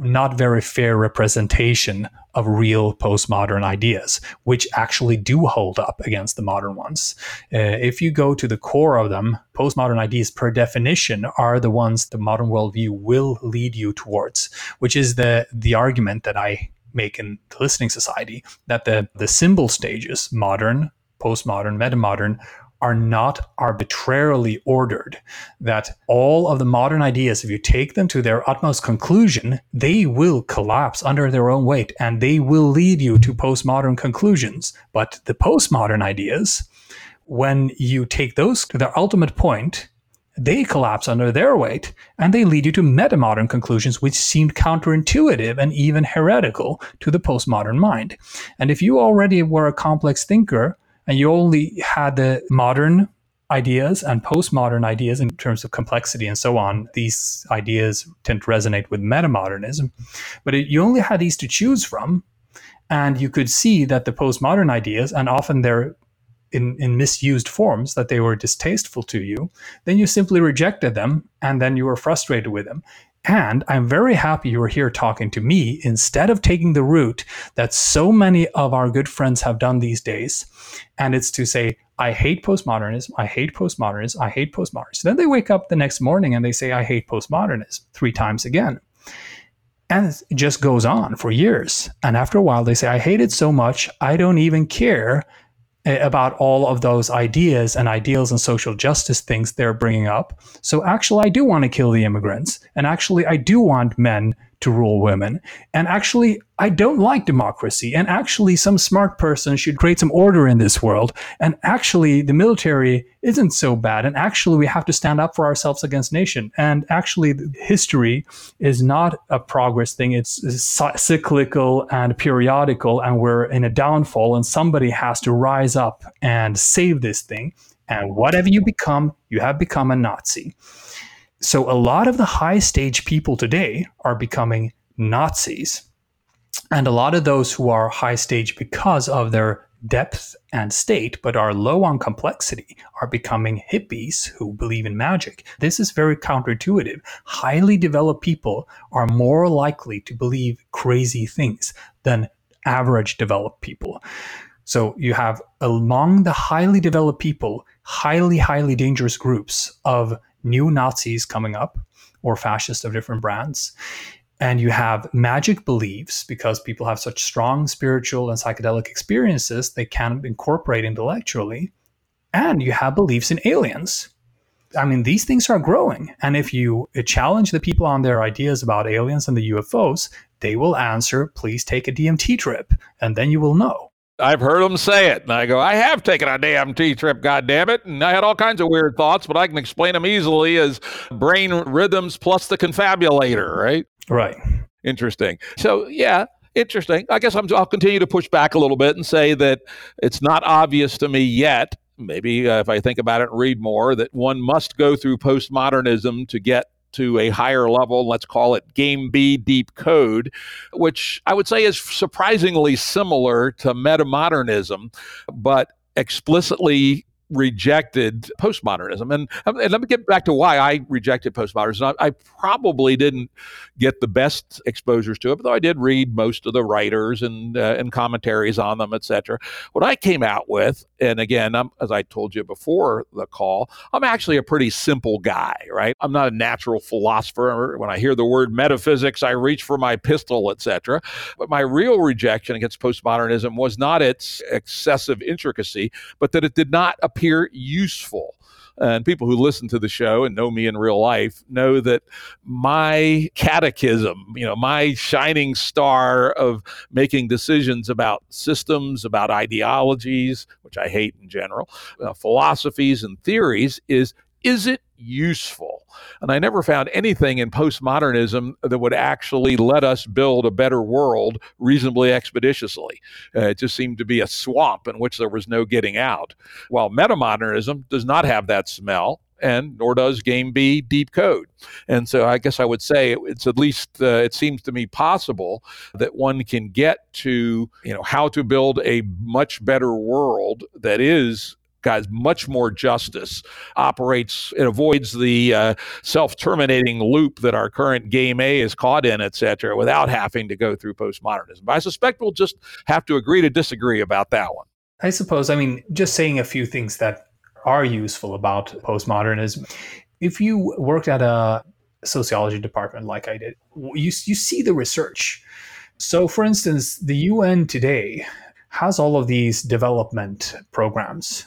not very fair representation of real postmodern ideas, which actually do hold up against the modern ones. Uh, if you go to the core of them, postmodern ideas, per definition, are the ones the modern worldview will lead you towards, which is the the argument that I make in the listening society that the the symbol stages, modern, postmodern, metamodern, are not arbitrarily ordered. That all of the modern ideas, if you take them to their utmost conclusion, they will collapse under their own weight and they will lead you to postmodern conclusions. But the postmodern ideas, when you take those to their ultimate point, they collapse under their weight and they lead you to metamodern conclusions which seem counterintuitive and even heretical to the postmodern mind. And if you already were a complex thinker, and you only had the modern ideas and postmodern ideas in terms of complexity and so on. These ideas tend to resonate with metamodernism, but it, you only had these to choose from, and you could see that the postmodern ideas, and often they're in, in misused forms, that they were distasteful to you, then you simply rejected them, and then you were frustrated with them. And I'm very happy you are here talking to me instead of taking the route that so many of our good friends have done these days. And it's to say, I hate postmodernism, I hate postmodernism, I hate postmodernism. Then they wake up the next morning and they say, I hate postmodernism three times again. And it just goes on for years. And after a while, they say, I hate it so much, I don't even care about all of those ideas and ideals and social justice things they're bringing up. So actually, I do want to kill the immigrants. And actually, I do want men to rule women. And actually, I don't like democracy. And actually, some smart person should create some order in this world. And actually, the military isn't so bad. And actually, we have to stand up for ourselves against nation. And actually, history is not a progress thing. It's cyclical and periodical. And we're in a downfall. And somebody has to rise up and save this thing. And whatever you become, you have become a Nazi. So a lot of the high stage people today are becoming Nazis. And a lot of those who are high stage because of their depth and state, but are low on complexity, are becoming hippies who believe in magic. This is very counterintuitive. Highly developed people are more likely to believe crazy things than average developed people. So you have among the highly developed people, highly, highly dangerous groups of new Nazis coming up or fascists of different brands. And you have magic beliefs because people have such strong spiritual and psychedelic experiences they can incorporate intellectually. And you have beliefs in aliens. I mean, these things are growing. And if you uh, challenge the people on their ideas about aliens and the UFOs, they will answer, please take a DMT trip, and then you will know. I've heard them say it, and I go, I have taken a DMT trip, God damn it, and I had all kinds of weird thoughts, but I can explain them easily as brain rhythms plus the confabulator, right? Right. Interesting. So yeah, interesting. I guess i will continue to push back a little bit and say that it's not obvious to me yet. Maybe uh, if I think about it and read more, that one must go through postmodernism to get to a higher level, let's call it game B deep code, which I would say is surprisingly similar to metamodernism, but explicitly rejected postmodernism. And, um, and, let me get back to why I rejected postmodernism. I, I, probably didn't get the best exposures to it, though I did read most of the writers and uh, and commentaries on them, etc. What I came out with, and again, I'm, as I told you before the call, I'm actually a pretty simple guy, right? I'm not a natural philosopher. When I hear the word metaphysics, I reach for my pistol, etc. But my real rejection against postmodernism was not its excessive intricacy, but that it did not appear useful. And people who listen to the show and know me in real life know that my catechism, you know, my shining star of making decisions about systems, about ideologies, which I hate in general, uh, philosophies and theories is is it useful? And I never found anything in postmodernism that would actually let us build a better world reasonably expeditiously. Uh, it just seemed to be a swamp in which there was no getting out. While metamodernism does not have that smell, and nor does game B deep code. And so I guess I would say it's at least uh, it seems to me possible that one can get to you know how to build a much better world that is guys much more justice operates it avoids the uh, self-terminating loop that our current game a is caught in et cetera without having to go through postmodernism. But i suspect we'll just have to agree to disagree about that one. I suppose i mean just saying a few things that are useful about postmodernism. If you worked at a sociology department like i did you, you see the research. So for instance the UN today has all of these development programs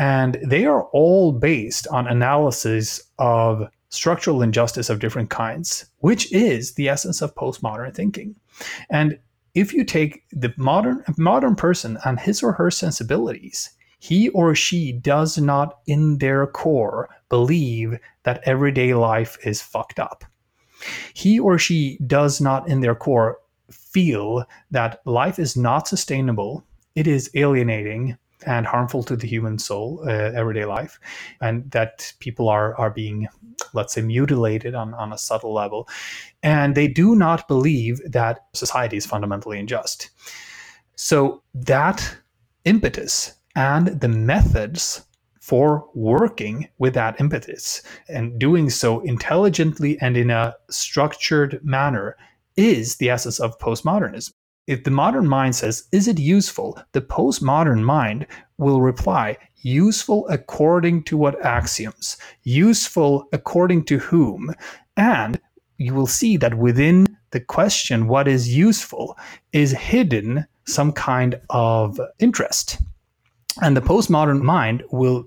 and they are all based on analysis of structural injustice of different kinds, which is the essence of postmodern thinking. And if you take the modern modern person and his or her sensibilities, he or she does not in their core believe that everyday life is fucked up. He or she does not in their core feel that life is not sustainable, it is alienating, and harmful to the human soul, uh, everyday life, and that people are are being, let's say, mutilated on, on a subtle level, and they do not believe that society is fundamentally unjust. So that impetus and the methods for working with that impetus and doing so intelligently and in a structured manner is the essence of postmodernism. If the modern mind says, Is it useful? the postmodern mind will reply, Useful according to what axioms? Useful according to whom? And you will see that within the question, What is useful? is hidden some kind of interest. And the postmodern mind will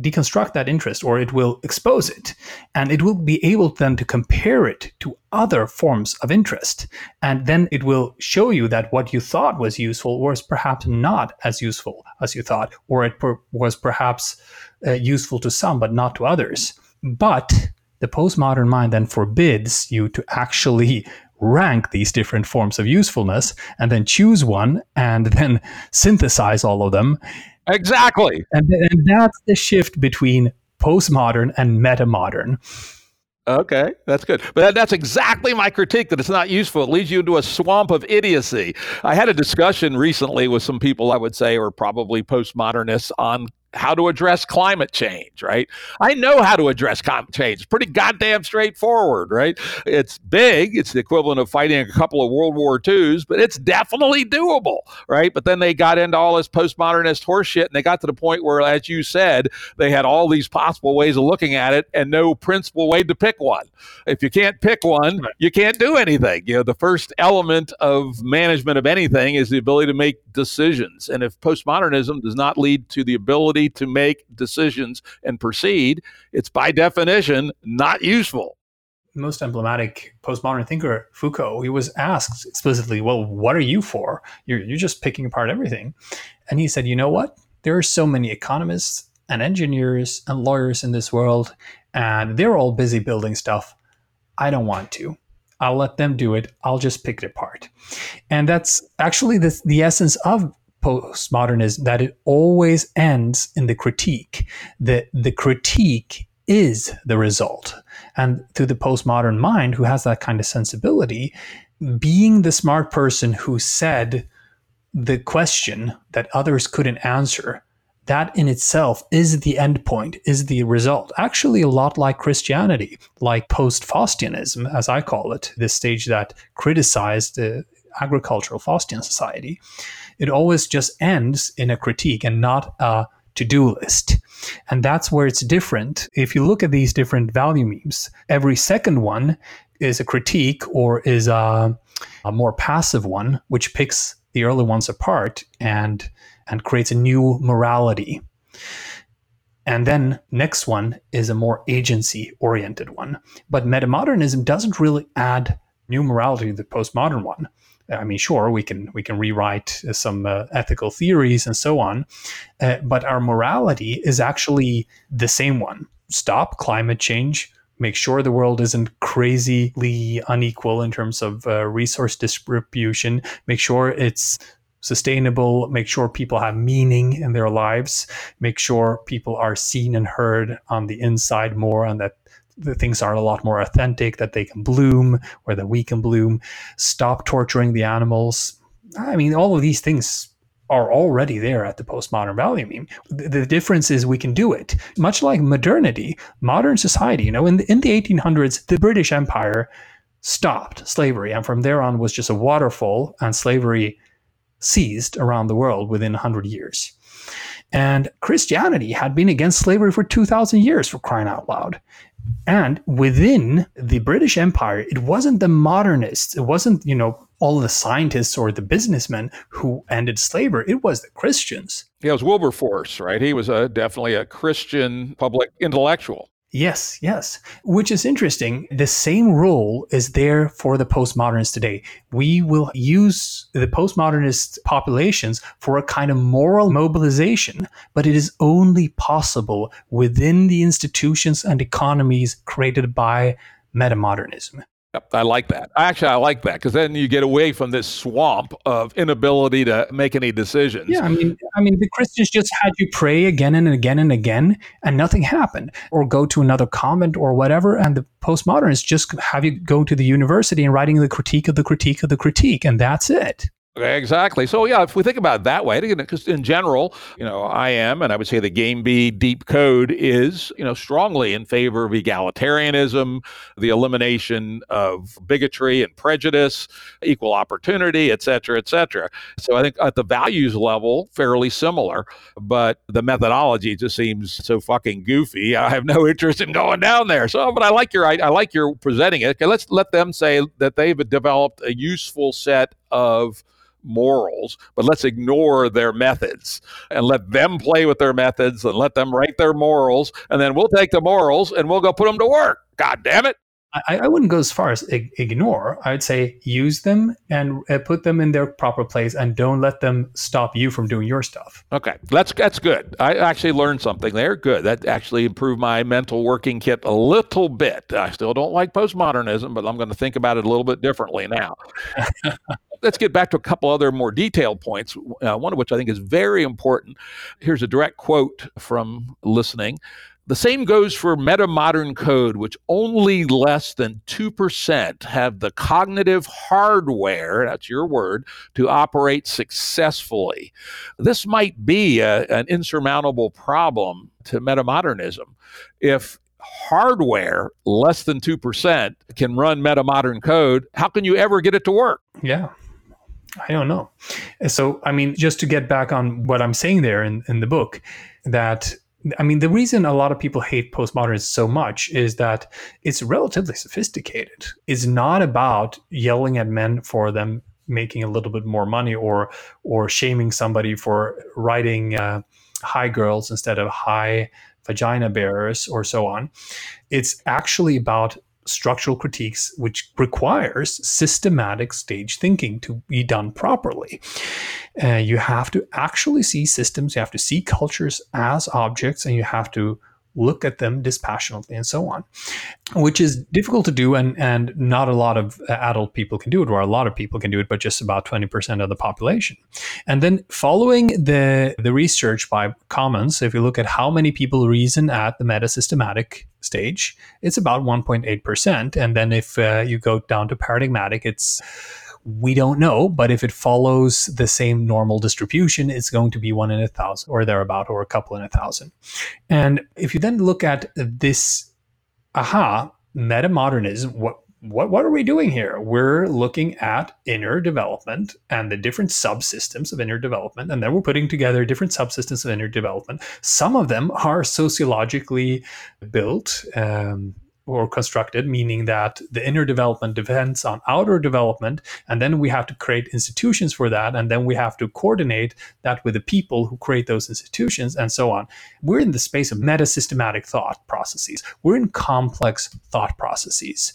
deconstruct that interest or it will expose it. And it will be able then to compare it to other forms of interest. And then it will show you that what you thought was useful was perhaps not as useful as you thought or it per- was perhaps uh, useful to some but not to others. But the postmodern mind then forbids you to actually rank these different forms of usefulness and then choose one and then synthesize all of them Exactly. And, and that's the shift between postmodern and metamodern. Okay, that's good. But that, that's exactly my critique that it's not useful. It leads you into a swamp of idiocy. I had a discussion recently with some people I would say are probably postmodernists on how to address climate change, right? I know how to address climate change. It's pretty goddamn straightforward, right? It's big. It's the equivalent of fighting a couple of World War IIs, but it's definitely doable, right? But then they got into all this postmodernist horseshit and they got to the point where, as you said, they had all these possible ways of looking at it and no principal way to pick one. If you can't pick one, you can't do anything. You know, the first element of management of anything is the ability to make decisions. And if postmodernism does not lead to the ability ability to make decisions and proceed, it's by definition not useful. Most emblematic postmodern thinker, Foucault, he was asked explicitly, Well, what are you for? You're, you're just picking apart everything. And he said, You know what? There are so many economists and engineers and lawyers in this world, and they're all busy building stuff. I don't want to. I'll let them do it. I'll just pick it apart. And that's actually the, the essence of postmodernism that it always ends in the critique. The, the critique is the result. And to the postmodern mind, who has that kind of sensibility, being the smart person who said the question that others couldn't answer, that in itself is the endpoint, is the result. Actually, a lot like Christianity, like post Faustianism, as I call it, this stage that criticized the agricultural Faustian society. It always just ends in a critique and not a to do list. And that's where it's different. If you look at these different value memes, every second one is a critique or is a, a more passive one, which picks the early ones apart and and creates a new morality. And then next one is a more agency oriented one. But metamodernism doesn't really add new morality to the postmodern one. I mean, sure, we can we can rewrite some uh, ethical theories and so on, uh, but our morality is actually the same one. Stop climate change. Make sure the world isn't crazily unequal in terms of uh, resource distribution. Make sure it's sustainable. Make sure people have meaning in their lives. Make sure people are seen and heard on the inside more, and that the things are a lot more authentic, that they can bloom or that we can bloom. Stop torturing the animals. I mean, all of these things are already there at the postmodern value meme. The, difference is we can do it. Much like modernity, modern society, you know, in the, in the 1800s, the British Empire stopped slavery, and from there on was just a waterfall, and slavery ceased around the world within 100 years. And Christianity had been against slavery for 2,000 years, for crying out loud. And within the British Empire, it wasn't the modernists, it wasn't, you know, all the scientists or the businessmen who ended slavery, it was the Christians. Yeah, it was Wilberforce, right? He was a, definitely a Christian public intellectual. Yes, yes. Which is interesting. The same role is there for the postmodernists today. We will use the postmodernist populations for a kind of moral mobilization, but it is only possible within the institutions and economies created by metamodernism. Yep, I like that. Actually, I like that because then you get away from this swamp of inability to make any decisions. Yeah, I mean, I mean, the Christians just had you pray again and again and again, and nothing happened, or go to another convent or whatever, and the postmodernists just have you go to the university and writing the critique of the critique of the critique, and that's it. Exactly. So yeah, if we think about it that way, because in general, you know, I am, and I would say the Game B deep code is, you know, strongly in favor of egalitarianism, the elimination of bigotry and prejudice, equal opportunity, et cetera, et cetera. So I think at the values level, fairly similar, but the methodology just seems so fucking goofy. I have no interest in going down there. So, but I like your, I, I like your presenting it. Okay, let's let them say that they've developed a useful set of morals, but let's ignore their methods and let them play with their methods and let them write their morals. And then we'll take the morals and we'll go put them to work. God damn it. I, I wouldn't go as far as ignore. I would say use them and uh, put them in their proper place, and don't let them stop you from doing your stuff. Okay, that's that's good. I actually learned something there. Good. That actually improved my mental working kit a little bit. I still don't like postmodernism, but I'm going to think about it a little bit differently now. let's get back to a couple other more detailed points, uh, one of which I think is very important. Here's a direct quote from listening. The same goes for metamodern code, which only less than 2% have the cognitive hardware, that's your word, to operate successfully. This might be a, an insurmountable problem to metamodernism. If hardware less than 2% can run metamodern code, how can you ever get it to work? Yeah. I don't know. So, I mean, just to get back on what I'm saying there in, in the book, that I mean, the reason a lot of people hate postmodernism so much is that it's relatively sophisticated. It's not about yelling at men for them making a little bit more money or or shaming somebody for writing uh, hi girls instead of hi vagina bearers or so on. It's actually about structural critiques, which requires systematic stage thinking to be done properly. Uh, you have to actually see systems, you have to see cultures as objects, and you have to look at them dispassionately and so on, which is difficult to do. And, and not a lot of adult people can do it, or a lot of people can do it, but just about 20% of the population. And then following the, the research by Commons, if you look at how many people reason at the metasystematic stage, it's about 1.8%. And then if uh, you go down to paradigmatic, it's We don't know, but if it follows the same normal distribution, it's going to be one in a thousand or thereabout, or a couple in a thousand. And if you then look at this, aha, metamodernism, what what what are we doing here? We're looking at inner development and the different subsystems of inner development, and then we're putting together different subsystems of inner development. Some of them are sociologically built. Um, or constructed, meaning that the inner development depends on outer development, and then we have to create institutions for that, and then we have to coordinate that with the people who create those institutions, and so on. We're in the space of meta systematic thought processes. We're in complex thought processes.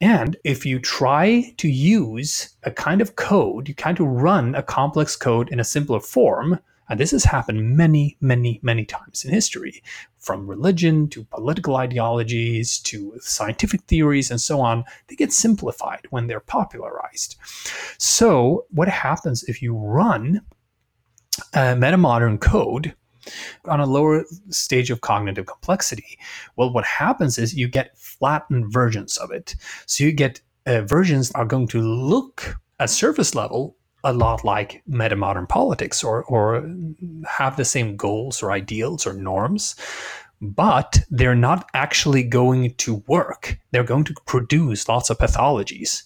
And if you try to use a kind of code, you kind of run a complex code in a simpler form, and this has happened many, many, many times in history, from religion to political ideologies to scientific theories and so on. They get simplified when they're popularized. So, what happens if you run a metamodern code? on a lower stage of cognitive complexity. Well, what happens is you get flattened versions of it. So you get uh, versions are going to look at surface level a lot like meta modern politics or, or have the same goals or ideals or norms, but they're not actually going to work. They're going to produce lots of pathologies.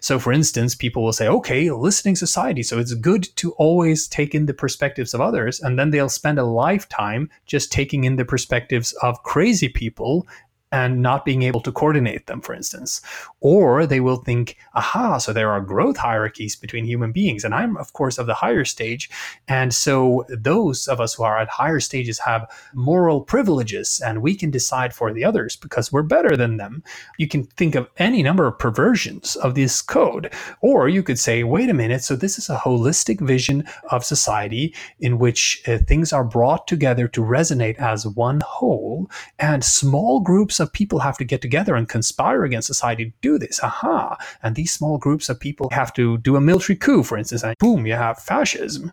So, for instance, people will say, okay, listening society. So it's good to always take in the perspectives of others. And then they'll spend a lifetime just taking in the perspectives of crazy people and not being able to coordinate them, for instance. Or they will think, aha, so there are growth hierarchies between human beings. And I'm, of course, of the higher stage. And so those of us who are at higher stages have moral privileges and we can decide for the others because we're better than them. You can think of any number of perversions of this code. Or you could say, wait a minute, so this is a holistic vision of society in which uh, things are brought together to resonate as one whole, and small groups of of people have to get together and conspire against society to do this. Aha. And these small groups of people have to do a military coup, for instance, and boom, you have fascism.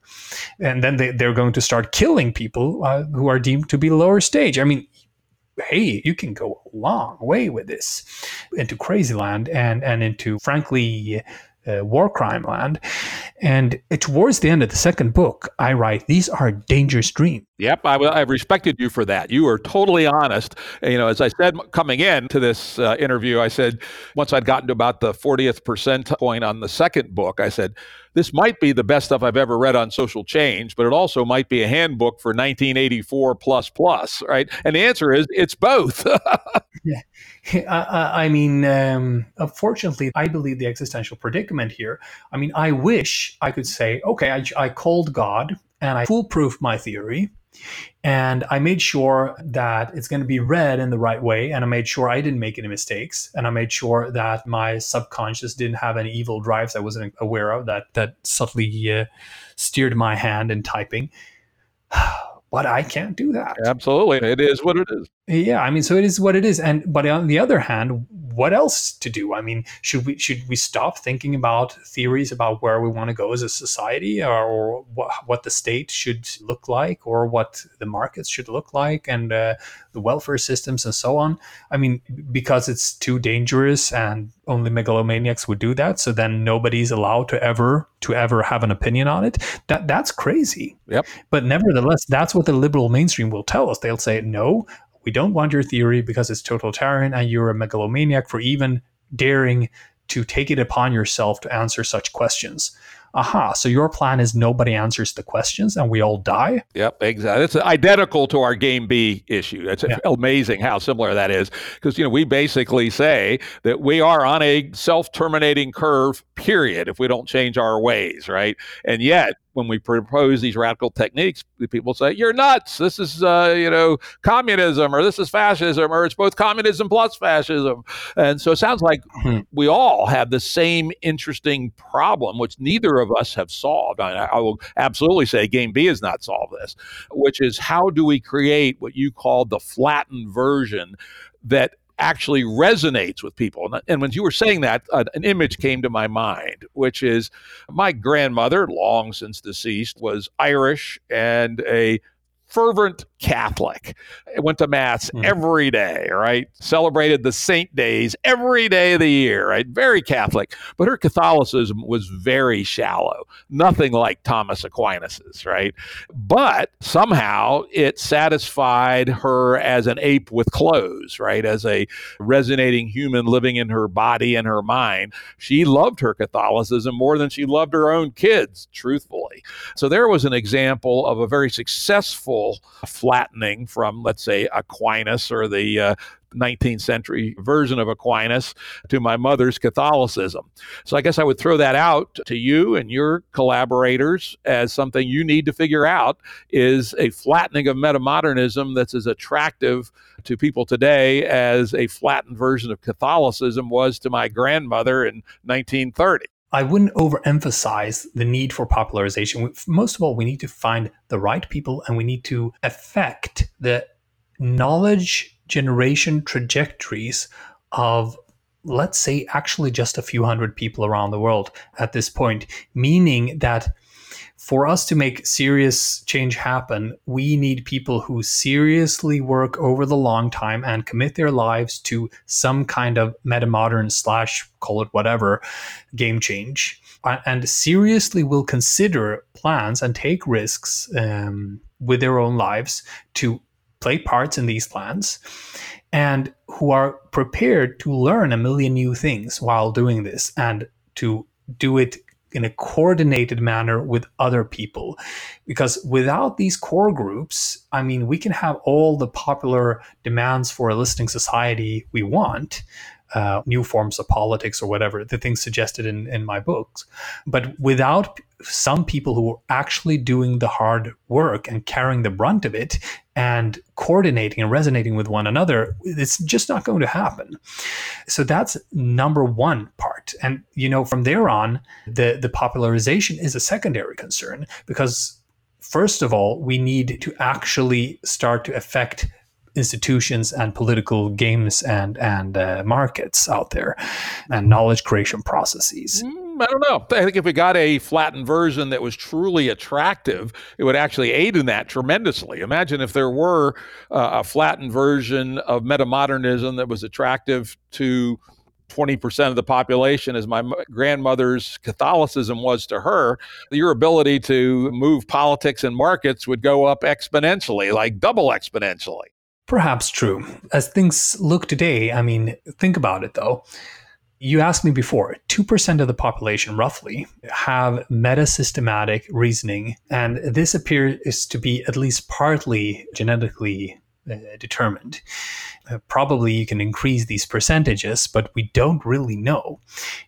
And then they, they're going to start killing people uh, who are deemed to be lower stage. I mean, hey, you can go a long way with this into crazy land and, and into, frankly, uh, war crime land. And towards the end of the second book, I write, These are dangerous dreams. Yep, I, I respected you for that. You were totally honest. You know, as I said coming in to this uh, interview, I said, once I'd gotten to about the 40th percent point on the second book, I said, this might be the best stuff I've ever read on social change, but it also might be a handbook for 1984 plus plus, right? And the answer is it's both. yeah. I, I mean, um, unfortunately, I believe the existential predicament here. I mean, I wish I could say, okay, I, I called God and I foolproof my theory. And I made sure that it's going to be read in the right way. And I made sure I didn't make any mistakes. And I made sure that my subconscious didn't have any evil drives I wasn't aware of that, that subtly uh, steered my hand in typing. but I can't do that. Absolutely. It is what it is. Yeah, I mean, so it is what it is. And but on the other hand, what else to do? I mean, should we should we stop thinking about theories about where we want to go as a society, or, or what, what the state should look like, or what the markets should look like, and uh, the welfare systems and so on? I mean, because it's too dangerous, and only megalomaniacs would do that. So then nobody's allowed to ever to ever have an opinion on it. That that's crazy. Yep. But nevertheless, that's what the liberal mainstream will tell us. They'll say no we don't want your theory because it's totalitarian and you're a megalomaniac for even daring to take it upon yourself to answer such questions aha, so your plan is nobody answers the questions and we all die? Yep, exactly. It's identical to our game B issue. It's yeah. amazing how similar that is because, you know, we basically say that we are on a self terminating curve, period, if we don't change our ways, right? And yet, when we propose these radical techniques, people say, "You're nuts. This is, uh, you know, communism, or this is fascism, or it's both communism plus fascism." And so it sounds like mm-hmm. we all have the same interesting problem, which neither of us have solved. I, I will absolutely say Game B has not solved this, which is how do we create what you call the flattened version that actually resonates with people. And when you were saying that, uh, an image came to my mind, which is my grandmother, long since deceased, was Irish and a fervent Catholic. Went to Mass mm. every day, right? Celebrated the saint days every day of the year, right? Very Catholic. But her Catholicism was very shallow, nothing like Thomas Aquinas's, right? But somehow it satisfied her as an ape with clothes, right? As a resonating human living in her body and her mind. She loved her Catholicism more than she loved her own kids, truthfully. So there was an example of a very successful flattening from, let's say, Aquinas or the uh, 19th century version of Aquinas to my mother's Catholicism. So I guess I would throw that out to you and your collaborators as something you need to figure out is a flattening of metamodernism that's as attractive to people today as a flattened version of Catholicism was to my grandmother in 1930. I wouldn't overemphasize the need for popularization. Most of all, we need to find the right people and we need to affect the knowledge generation trajectories of let's say actually just a few hundred people around the world at this point meaning that for us to make serious change happen we need people who seriously work over the long time and commit their lives to some kind of meta modern slash call it whatever game change. And seriously will consider plans and take risks um, with their own lives to play parts in these plans and who are prepared to learn a million new things while doing this and to do it in a coordinated manner with other people. Because without these core groups, I mean, we can have all the popular demands for a listening society we want, uh, new forms of politics or whatever, the things suggested in, in my books. But without some people who are actually doing the hard work and carrying the brunt of it and coordinating and resonating with one another, it's just not going to happen. So that's number one part. And, you know, from there on, the, the popularization is a secondary concern because, first of all, we need to actually start to affect institutions and political games and and uh, markets out there and knowledge creation processes. Mm, i don't know. I think if we got a flattened version that was truly attractive it would actually aid in that tremendously. Imagine if there were uh, a flattened version of metamodernism that was attractive to 20% of the population as my grandmother's Catholicism was to her, your ability to move politics and markets would go up exponentially, like double exponentially. Perhaps true. As things look today, I mean, think about it though. You asked me before, 2% of the population roughly have meta-systematic reasoning, and this appears to be at least partly genetically uh, determined. Uh, probably you can increase these percentages, but we don't really know.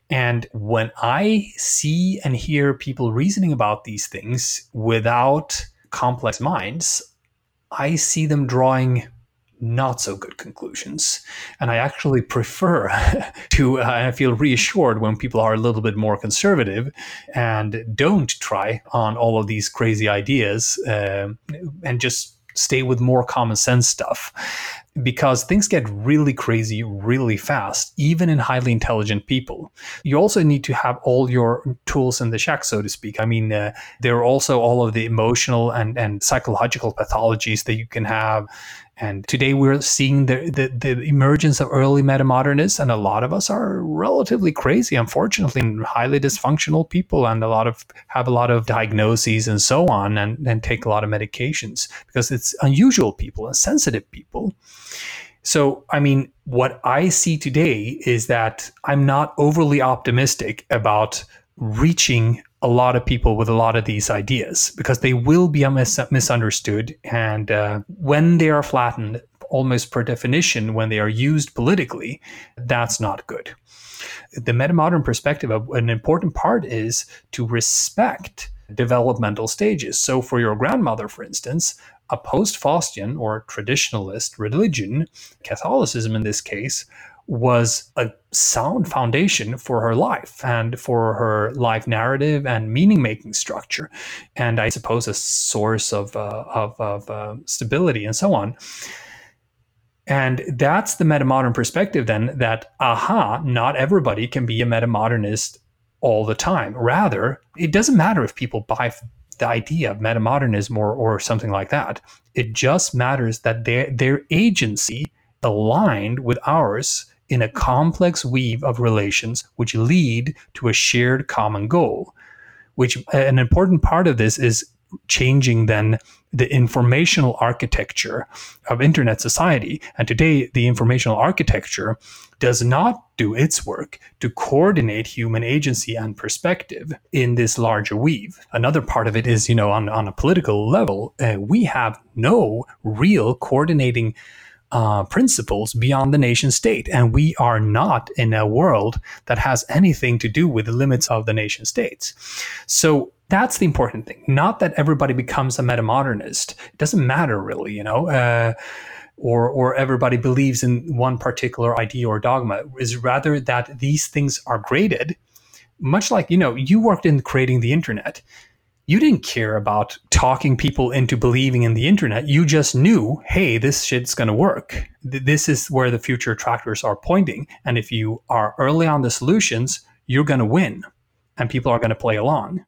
And when I see and hear people reasoning about these things without complex minds, I see them drawing not so good conclusions. And I actually prefer to, uh, I feel reassured when people are a little bit more conservative and don't try on all of these crazy ideas uh, and just stay with more common sense stuff because things get really crazy really fast, even in highly intelligent people. You also need to have all your tools in the shack, so to speak. I mean, uh, there are also all of the emotional and, and psychological pathologies that you can have and today we're seeing the, the, the, emergence of early metamodernists, and a lot of us are relatively crazy, unfortunately, and highly dysfunctional people, and a lot of have a lot of diagnoses and so on, and, and take a lot of medications because it's unusual people and sensitive people. So, I mean, what I see today is that I'm not overly optimistic about reaching a lot of people with a lot of these ideas because they will be mis- misunderstood. And uh, when they are flattened, almost per definition, when they are used politically, that's not good. The metamodern perspective, an important part is to respect developmental stages. So, for your grandmother, for instance, a post Faustian or traditionalist religion, Catholicism in this case, was a sound foundation for her life and for her life narrative and meaning making structure and i suppose a source of, uh, of, of uh, stability and so on and that's the metamodern perspective then that aha not everybody can be a metamodernist all the time rather it doesn't matter if people buy the idea of metamodernism or, or something like that. It just matters that their their agency aligned with ours in a complex weave of relations which lead to a shared common goal. Which an important part of this is changing then the informational architecture of internet society. And today, the informational architecture does not do its work to coordinate human agency and perspective in this larger weave. Another part of it is, you know, on, on a political level, uh, we have no real coordinating uh, principles beyond the nation state. And we are not in a world that has anything to do with the limits of the nation states. So that's the important thing. Not that everybody becomes a metamodernist. It doesn't matter really, you know. Uh, or, or everybody believes in one particular idea or dogma is rather that these things are graded much like you know you worked in creating the internet you didn't care about talking people into believing in the internet. You just knew, hey, this shit's going to work. This is where the future attractors are pointing. And if you are early on the solutions, you're going to win and people are going to play along.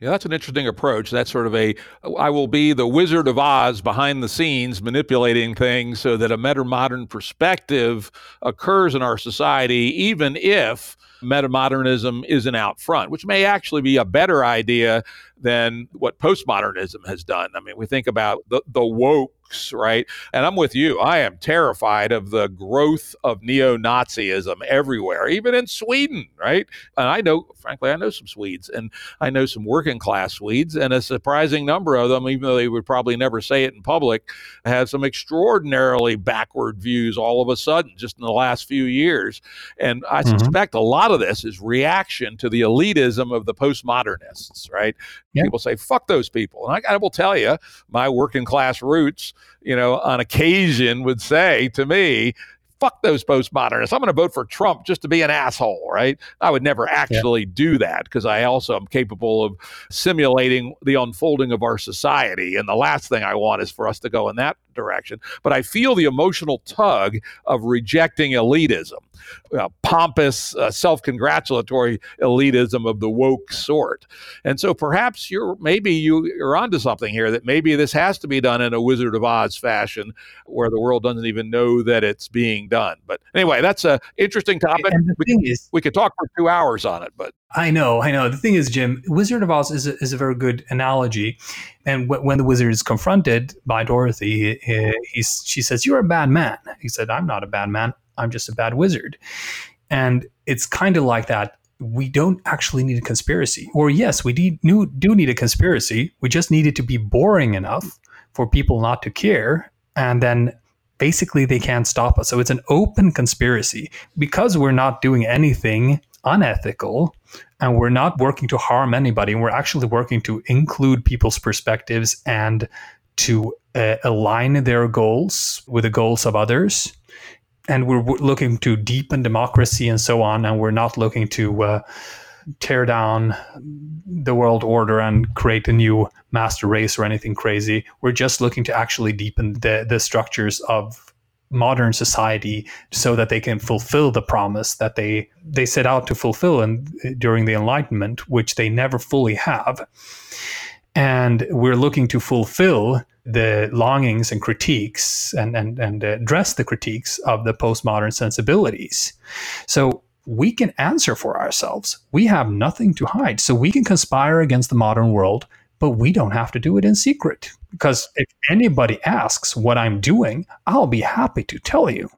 Yeah, that's an interesting approach. That's sort of a I will be the Wizard of Oz behind the scenes, manipulating things so that a meta modern perspective occurs in our society, even if metamodernism isn't out front, which may actually be a better idea than what postmodernism has done. I mean, we think about the, the woke right? And I'm with you. I am terrified of the growth of neo Nazism everywhere, even in Sweden, right? And I know, frankly, I know some Swedes and I know some working class Swedes, and a surprising number of them, even though they would probably never say it in public, have some extraordinarily backward views all of a sudden just in the last few years. And I mm-hmm. suspect a lot of this is reaction to the elitism of the postmodernists, right? Yeah. People say, fuck those people. And I, I will tell you, my working class roots you know, on occasion would say to me, fuck those postmodernists. I'm going to vote for Trump just to be an asshole, right? I would never actually yeah. do that because I also am capable of simulating the unfolding of our society. And the last thing I want is for us to go in that direction. But I feel the emotional tug of rejecting elitism, uh, pompous, uh, self congratulatory elitism of the woke sort. And so perhaps you're maybe you, you're onto something here that maybe this has to be done in a Wizard of Oz fashion where the world doesn't even know that it's being done. But anyway, that's an interesting topic. We, is, we could talk for two hours on it, but I know, I know. The thing is, Jim, Wizard of Oz is a, is a very good analogy. And w- when the wizard is confronted by Dorothy, he, he's, she says, "You're a bad man." He said, "I'm not a bad man. I'm just a bad wizard." And it's kind of like that. We don't actually need a conspiracy, or yes, we need, do need a conspiracy. We just need it to be boring enough for people not to care, and then basically they can't stop us. So it's an open conspiracy because we're not doing anything unethical and we're not working to harm anybody. We're actually working to include people's perspectives and to uh, align their goals with the goals of others. And we're looking to deepen democracy and so on and we're not looking to uh, tear down the world order and create a new master race or anything crazy. We're just looking to actually deepen the, the structures of modern society so that they can fulfill the promise that they they set out to fulfill and during the enlightenment which they never fully have. And we're looking to fulfill the longings and critiques and and and address the critiques of the postmodern sensibilities. So we can answer for ourselves. We have nothing to hide. So we can conspire against the modern world but we don't have to do it in secret because if anybody asks what I'm doing, I'll be happy to tell you.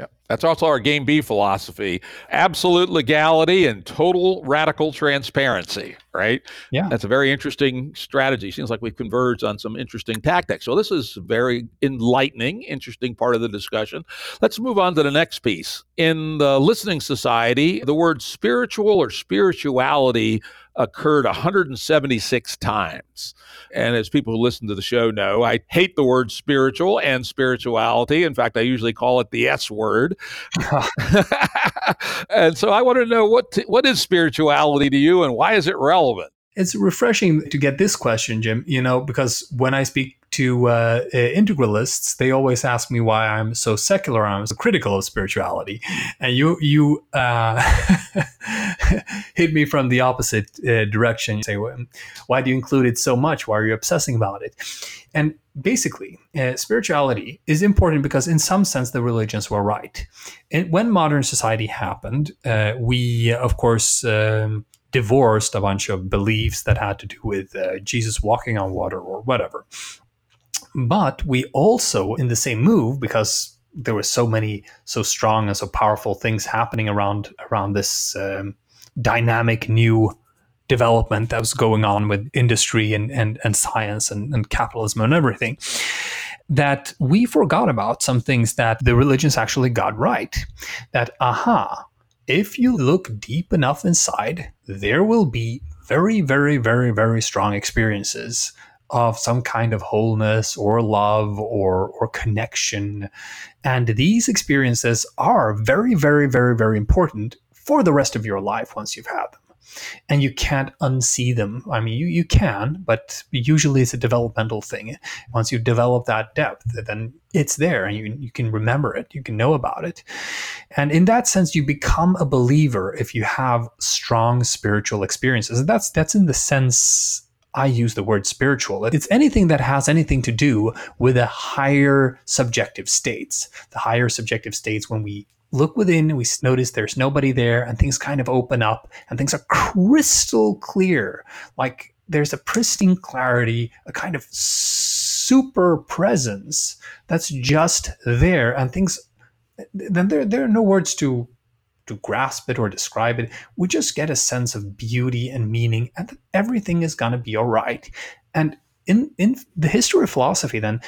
Yeah. That's also our game B philosophy absolute legality and total radical transparency, right? Yeah. That's a very interesting strategy. Seems like we've converged on some interesting tactics. So, this is very enlightening, interesting part of the discussion. Let's move on to the next piece. In the listening society, the word spiritual or spirituality occurred 176 times. And as people who listen to the show know, I hate the word spiritual and spirituality. In fact, I usually call it the S word. and so I want to know what t- what is spirituality to you and why is it relevant? It's refreshing to get this question, Jim, you know, because when I speak to uh, integralists, they always ask me why I'm so secular, I'm so critical of spirituality. And you, you, uh, hit me from the opposite uh, direction. You say, why do you include it so much? Why are you obsessing about it? And basically, uh, spirituality is important because, in some sense, the religions were right. And when modern society happened, uh, we, of course, um, divorced a bunch of beliefs that had to do with uh, Jesus walking on water or whatever. But we also, in the same move, because there were so many, so strong and so powerful things happening around around this um, dynamic new development that was going on with industry and and, and science and, and capitalism and everything that we forgot about some things that the religions actually got right. That, aha, if you look deep enough inside, there will be very, very, very, very strong experiences of some kind of wholeness or love or or connection. And these experiences are very very very very important for the rest of your life once you've had them and you can't unsee them. I mean, you, you can, but usually it's a developmental thing. Once you develop that depth, then it's there and you, you can remember it, you can know about it. And in that sense, you become a believer if you have strong spiritual experiences. And that's that's in the sense I use the word spiritual. It's anything that has anything to do with a higher subjective states. The higher subjective states when we look within, we notice there's nobody there, and things kind of open up, and things are crystal clear. Like there's a pristine clarity, a kind of super presence that's just there, and things. Then there there are no words to to grasp it or describe it. We just get a sense of beauty and meaning, and everything is gonna be all right. And in in the history of philosophy, then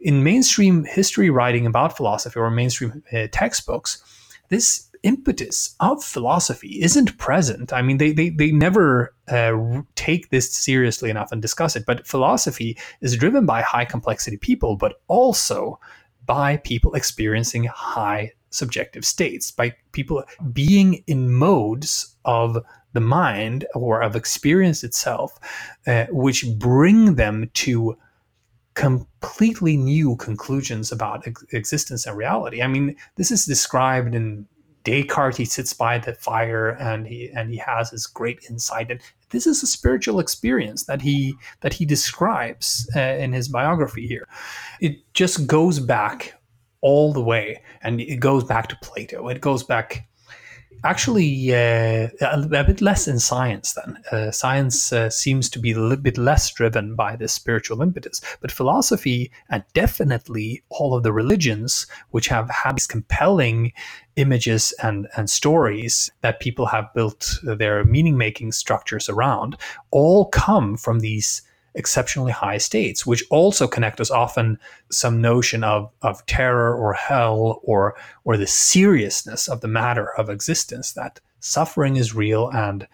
in mainstream history writing about philosophy or mainstream uh, textbooks, this impetus of philosophy isn't present. I mean, they they, they never uh, take this seriously enough and discuss it. But philosophy is driven by high complexity people, but also by people experiencing high subjective states, by people being in modes of the mind or of experience itself, uh, which bring them to completely new conclusions about ex- existence and reality. I mean, this is described in Descartes. He sits by the fire and he and he has his great insight. And this is a spiritual experience that he that he describes uh, in his biography here. It just goes back all the way, and it goes back to Plato. It goes back actually uh, a, bit less in science then. Uh, science uh, seems to be a little bit less driven by this spiritual impetus, but philosophy and definitely all of the religions, which have had these compelling images and, and stories that people have built their meaning making structures around, all come from these exceptionally high states, which also connect us often some notion of, of terror or hell or or the seriousness of the matter of existence that suffering is real and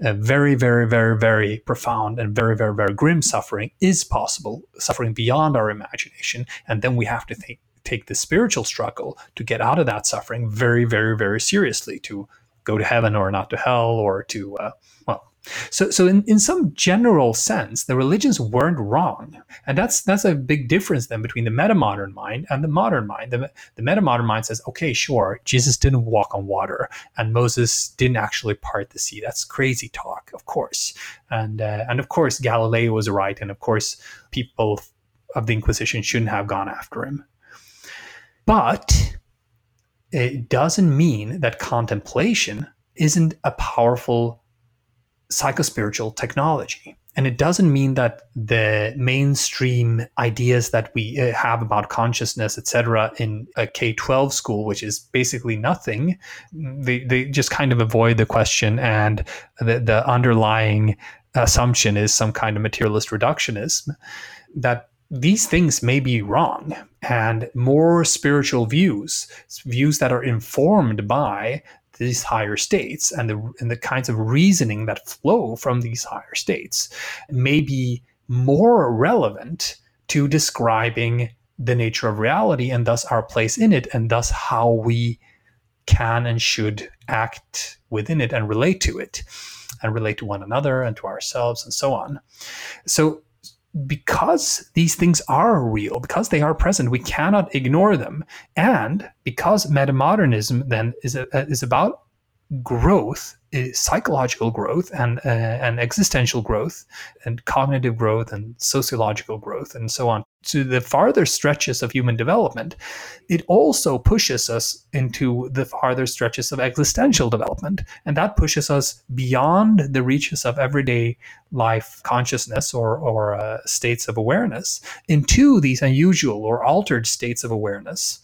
very, very, very, very profound and very, very, very grim suffering is possible, suffering beyond our imagination. And then we have to think, take the spiritual struggle to get out of that suffering very, very, very seriously to go to heaven or not to hell or to, uh, so, so in, in some general sense, the religions weren't wrong, and that's that's a big difference then between the metamodern mind and the modern mind. The, the metamodern mind says, okay, sure, Jesus didn't walk on water, and Moses didn't actually part the sea. That's crazy talk, of course, and uh, and of course Galileo was right, and of course people of the Inquisition shouldn't have gone after him. But it doesn't mean that contemplation isn't a powerful psychospiritual technology. And it doesn't mean that the mainstream ideas that we uh, have about consciousness, etc., in a K 12 school, which is basically nothing, they, they just kind of avoid the question. And the, the underlying assumption is some kind of materialist reductionism that these things may be wrong and more spiritual views views that are informed by these higher states and the and the kinds of reasoning that flow from these higher states may be more relevant to describing the nature of reality and thus our place in it and thus how we can and should act within it and relate to it and relate to one another and to ourselves and so on. So because these things are real, because they are present, we cannot ignore them. And because metamodernism then is, a, is about growth psychological growth and uh, and existential growth and cognitive growth and sociological growth and so on to the farther stretches of human development it also pushes us into the farther stretches of existential development. And that pushes us beyond the reaches of everyday life consciousness or or uh, states of awareness into these unusual or altered states of awareness.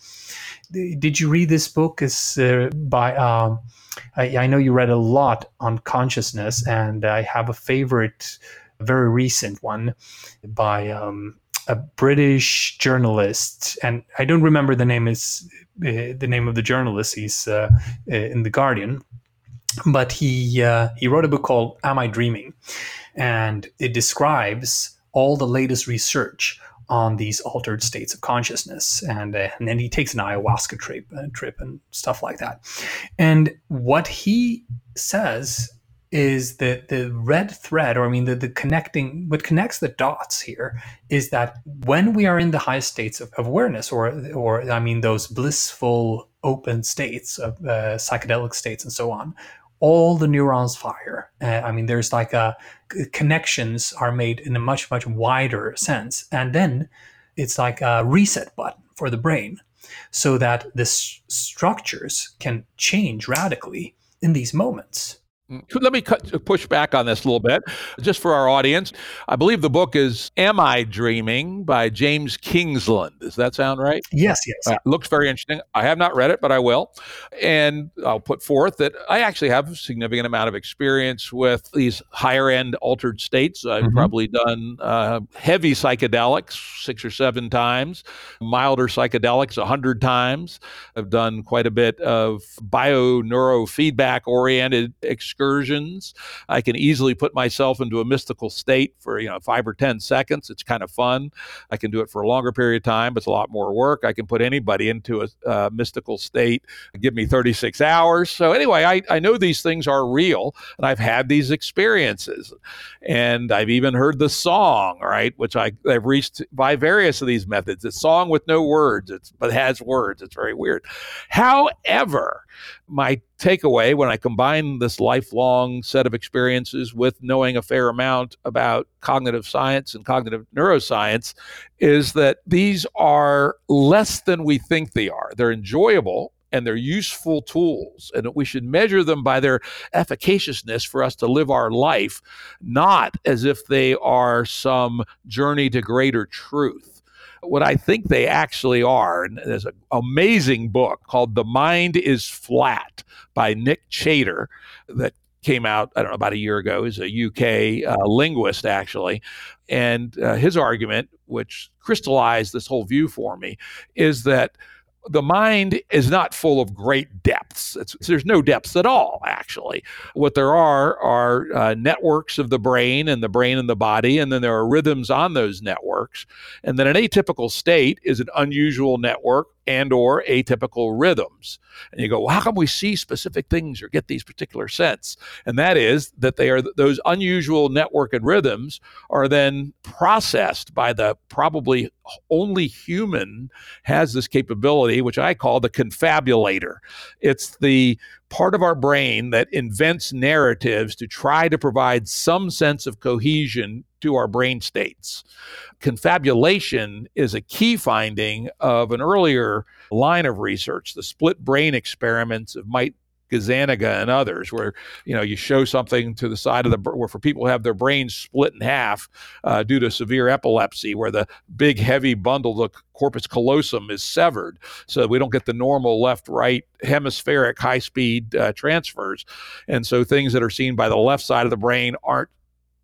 Did you read this book? Is uh, by um, I, I, know you read a lot on consciousness, and I have a favorite, very recent one by um, a British journalist, and I don't remember the name is uh, the name of the journalist. He's uh, uh in the Guardian, but he uh, he wrote a book called "Am I Dreaming," and it describes all the latest research on these altered states of consciousness, and uh, and then he takes an ayahuasca trip, uh, trip and stuff like that. And what he says is that the red thread, or I mean, the, the connecting, what connects the dots here is that when we are in the highest states of, awareness, or or I mean, those blissful open states of uh, psychedelic states and so on, all the neurons fire. Uh, I mean, there's like a connections are made in a much much wider sense, and then it's like a reset button for the brain, so that the structures can change radically in these moments. Let me cut, push back on this a little bit, just for our audience. I believe the book is "Am I Dreaming" by James Kingsland. Does that sound right? Yes, yes. Uh, looks very interesting. I have not read it, but I will, and I'll put forth that I actually have a significant amount of experience with these higher end altered states. I've mm-hmm. probably done uh, heavy psychedelics six or seven times, milder psychedelics a hundred times. I've done quite a bit of bio neurofeedback oriented experience excursions. I can easily put myself into a mystical state for, you know, five or 10 seconds. It's kind of fun. I can do it for a longer period of time, it's a lot more work. I can put anybody into a uh, mystical state, give me 36 hours. So, anyway, I, I know these things are real and I've had these experiences. And I've even heard the song, right, which I, I've reached by various of these methods. It's song with no words, it's, but has words. It's very weird. However, my takeaway when I combine this lifelong set of experiences with knowing a fair amount about cognitive science and cognitive neuroscience is that these are less than we think they are. They're enjoyable and they're useful tools, and we should measure them by their efficaciousness for us to live our life, not as if they are some journey to greater truth what I think they actually are. And there's an amazing book called The Mind is Flat by Nick Chater that came out, I don't know, about a year ago. He's a UK uh, linguist, actually. And uh, his argument, which crystallized this whole view for me, is that the mind is not full of great depths. It's, there's no depths at all, actually. What there are are uh, networks of the brain and the brain and the body, and then there are rhythms on those networks. And then an atypical state is an unusual network and or atypical rhythms. And you go, well, how come we see specific things or get these particular sets? And that is that they are those unusual network and rhythms are then processed by the probably only human has this capability, which I call the confabulator. It's the part of our brain that invents narratives to try to provide some sense of cohesion to our brain states. Confabulation is a key finding of an earlier line of research, the split brain experiments of Mike Gazzaniga and others, where you know you show something to the side of the where for people who have their brains split in half uh, due to severe epilepsy, where the big heavy bundle, the corpus callosum, is severed, so we don't get the normal left-right hemispheric high-speed uh, transfers, and so things that are seen by the left side of the brain aren't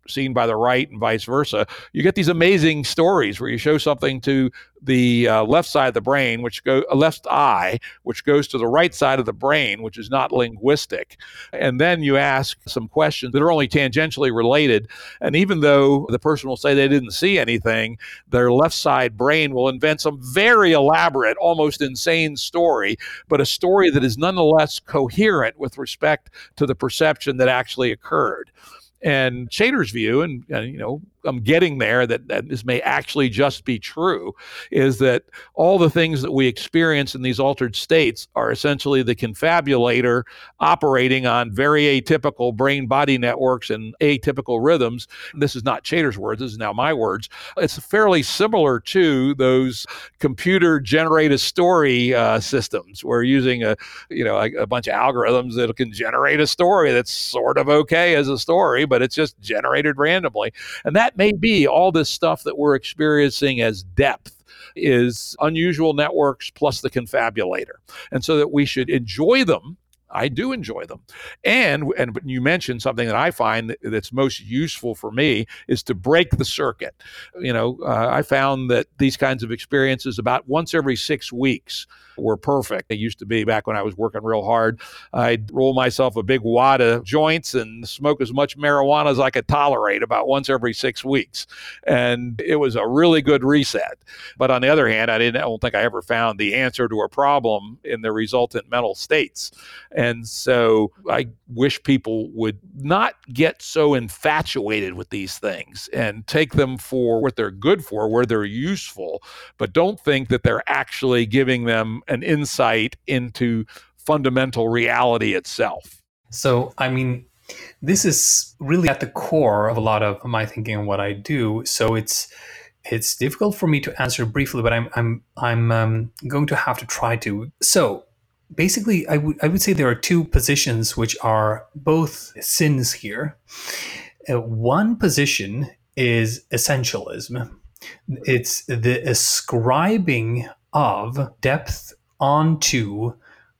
seen by the right and vice versa. You get these amazing stories where you show something to the uh, left side of the brain, which go uh, left eye, which goes to the right side of the brain, which is not linguistic, and then you ask some questions that are only tangentially related. And even though the person will say they didn't see anything, their left side brain will invent some very elaborate, almost insane story, but a story that is nonetheless coherent with respect to the perception that actually occurred. And Chater's view, and, and, you know, I'm getting there that, that this may actually just be true is that all the things that we experience in these altered states are essentially the confabulator operating on very atypical brain body networks and atypical rhythms. This is not Chater's words, this is now my words. It's fairly similar to those computer generated story uh, systems. We're using a you know a, a bunch of algorithms that can generate a story that's sort of okay as a story, but it's just generated randomly. And that may be all this stuff that we're experiencing as depth is unusual networks plus the confabulator. And so that we should enjoy them I do enjoy them. And and you mentioned something that I find that's most useful for me is to break the circuit. You know, uh, I found that these kinds of experiences about once every six weeks were perfect. They used to be back when I was working real hard. I'd roll myself a big wad of joints and smoke as much marijuana as I could tolerate about once every six weeks. And it was a really good reset. But on the other hand, I didn't I don't think I ever found the answer to a problem in the resultant mental states. And so I wish people would not get so infatuated with these things and take them for what they're good for, where they're useful, but don't think that they're actually giving them an insight into fundamental reality itself. So, I mean, this is really at the core of a lot of my thinking and what I do. So it's it's difficult for me to answer briefly, but I'm I'm I'm um, going to have to try to. So basically, I would I would say there are two positions which are both sins here. Uh, one position is essentialism. It's the ascribing of depth onto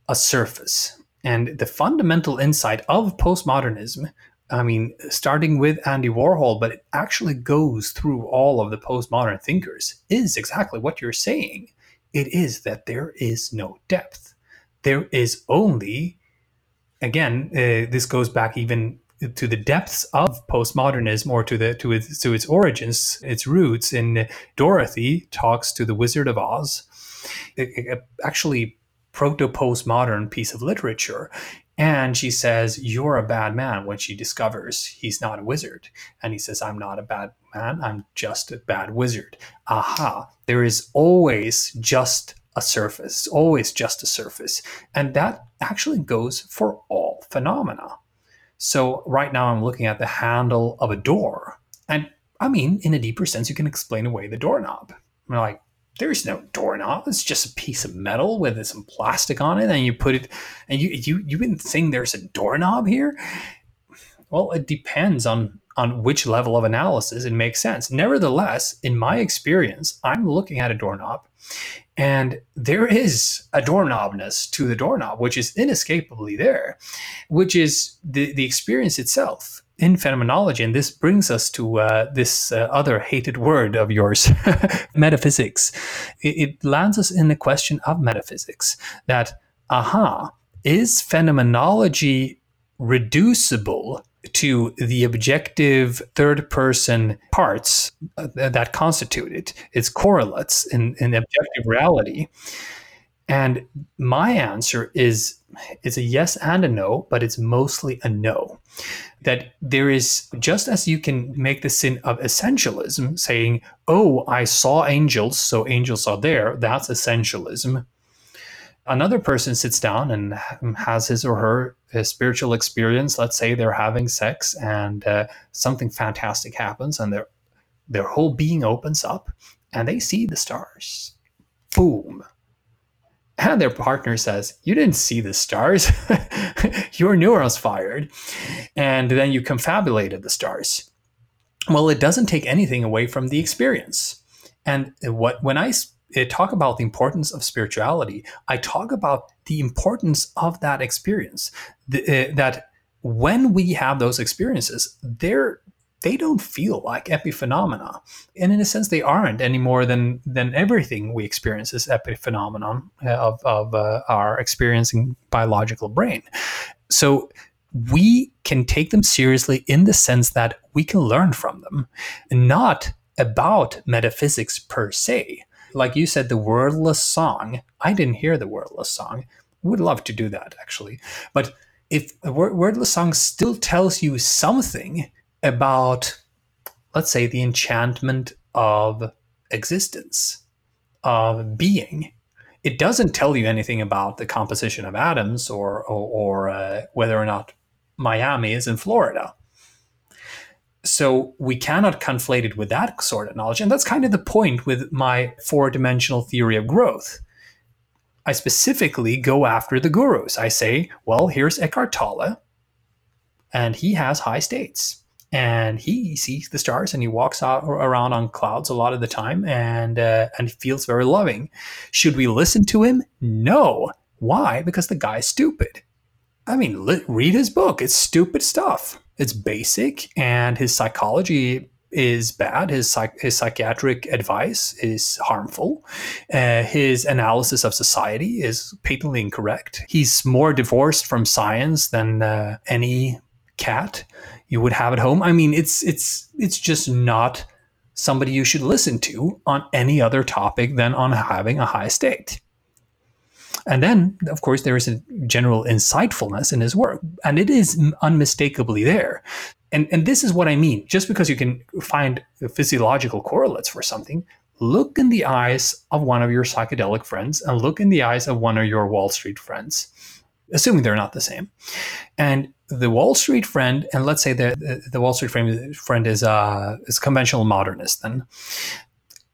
a surface. And the fundamental insight of postmodernism, I mean, starting with Andy Warhol, but it actually goes through all of the postmodern thinkers, is exactly what you're saying. It is that there is no depth. There is only, again, uh, this goes back even to the depths of postmodernism or to the to its to its origins, its roots. In Dorothy talks to the Wizard of Oz, actually proto postmodern piece of literature. And she says, You're a bad man when she discovers he's not a wizard. And he says, I'm not a bad man, I'm just a bad wizard. Aha, there is always just a surface, always just a surface. And that actually goes for all phenomena. So right now I'm looking at the handle of a door. And I mean, in a deeper sense, you can explain away the doorknob. I'm like, there's no doorknob. It's just a piece of metal with some plastic on it, and you put it, and you you you wouldn't think there's a doorknob here. Well, it depends on on which level of analysis it makes sense. Nevertheless, in my experience, I'm looking at a doorknob, and there is a doorknobness to the doorknob, which is inescapably there, which is the the experience itself in phenomenology, and this brings us to uh, this uh, other hated word of yours, metaphysics. It, it, lands us in the question of metaphysics that, aha, is phenomenology reducible to the objective third person parts uh, that constitute it, its correlates in, in objective reality? And my answer is it's a yes and a no, but it's mostly a no. That there is just as you can make the sin of essentialism, saying, "Oh, I saw angels, so angels are there." That's essentialism. Another person sits down and has his or her uh, spiritual experience. Let's say they're having sex and uh, something fantastic happens, and their their whole being opens up, and they see the stars. Boom! and their partner says, You didn't see the stars. Your neurons fired. And then you confabulated the stars. Well, it doesn't take anything away from the experience. And what when I talk about the importance of spirituality, I talk about the importance of that experience. The, uh, that when we have those experiences, they're they don't feel like epiphenomena. And in a sense, they aren't any more than, than everything we experience is epiphenomenon uh, of, of uh, our experiencing biological brain. So we can take them seriously in the sense that we can learn from them, not about metaphysics per se. Like you said, the wordless song. I didn't hear the wordless song. Would love to do that actually. But if a wordless song still tells you something, about let's say, the enchantment of existence, of being. It doesn't tell you anything about the composition of atoms or, or, or uh, whether or not Miami is in Florida. So we cannot conflate it with that sort of knowledge. And that's kind of the point with my four dimensional theory of growth. I specifically go after the gurus. I say, well, here's Eckhart Tolle, and he has high states and he sees the stars and he walks out around on clouds a lot of the time and uh, and feels very loving. Should we listen to him? No. Why? Because the guy's stupid. I mean, li- read his book. It's stupid stuff. It's basic, and his psychology is bad. His psych- his psychiatric advice is harmful. Uh, his analysis of society is patently incorrect. He's more divorced from science than uh, any cat you would have at home. I mean, it's it's it's just not somebody you should listen to on any other topic than on having a high state. And then, of course, there is a general insightfulness in his work, and it is unmistakably there. And, and this is what I mean. Just because you can find physiological correlates for something, look in the eyes of one of your psychedelic friends and look in the eyes of one of your Wall Street friends, assuming they're not the same. And the Wall Street friend, and let's say the, the Wall Street friend, is, uh, is conventional modernist, then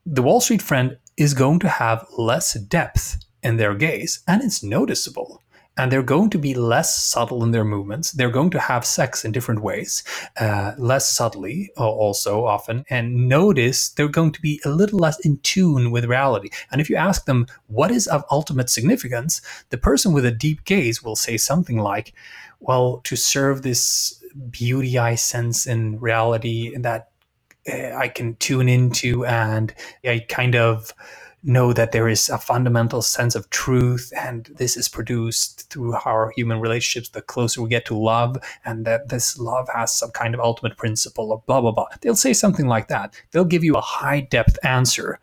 the Wall Street friend is going to have less depth in their gaze, and it's noticeable. And they're going to be less subtle in their movements. They're going to have sex in different ways, uh, less subtly, also often. And notice they're going to be a little less in tune with reality. And if you ask them what is of ultimate significance, the person with a deep gaze will say something like, Well, to serve this beauty I sense in reality that uh, I can tune into, and I kind of know that there is a fundamental sense of truth and this is produced through our human relationships the closer we get to love and that this love has some kind of ultimate principle or blah blah blah. They'll say something like that. They'll give you a high depth answer.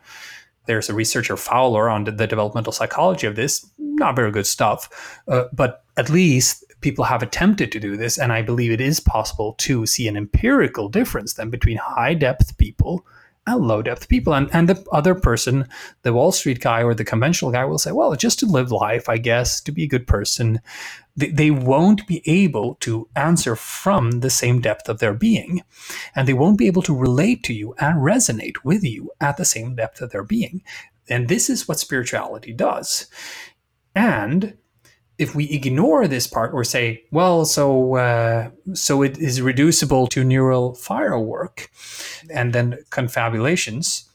There's a researcher fowler on the, developmental psychology of this. Not very good stuff. Uh, but at least people have attempted to do this and i believe it is possible to see an empirical difference then between high depth people low depth people. And, and the other person, the Wall Street guy or the conventional guy, will say, well, just to live life, I guess, to be a good person. They, they won't be able to answer from the same depth of their being. And they won't be able to relate to you and resonate with you at the same depth of their being. And this is what spirituality does. And if we ignore this part or say, well, so uh, so it is reducible to neural firework and then confabulations,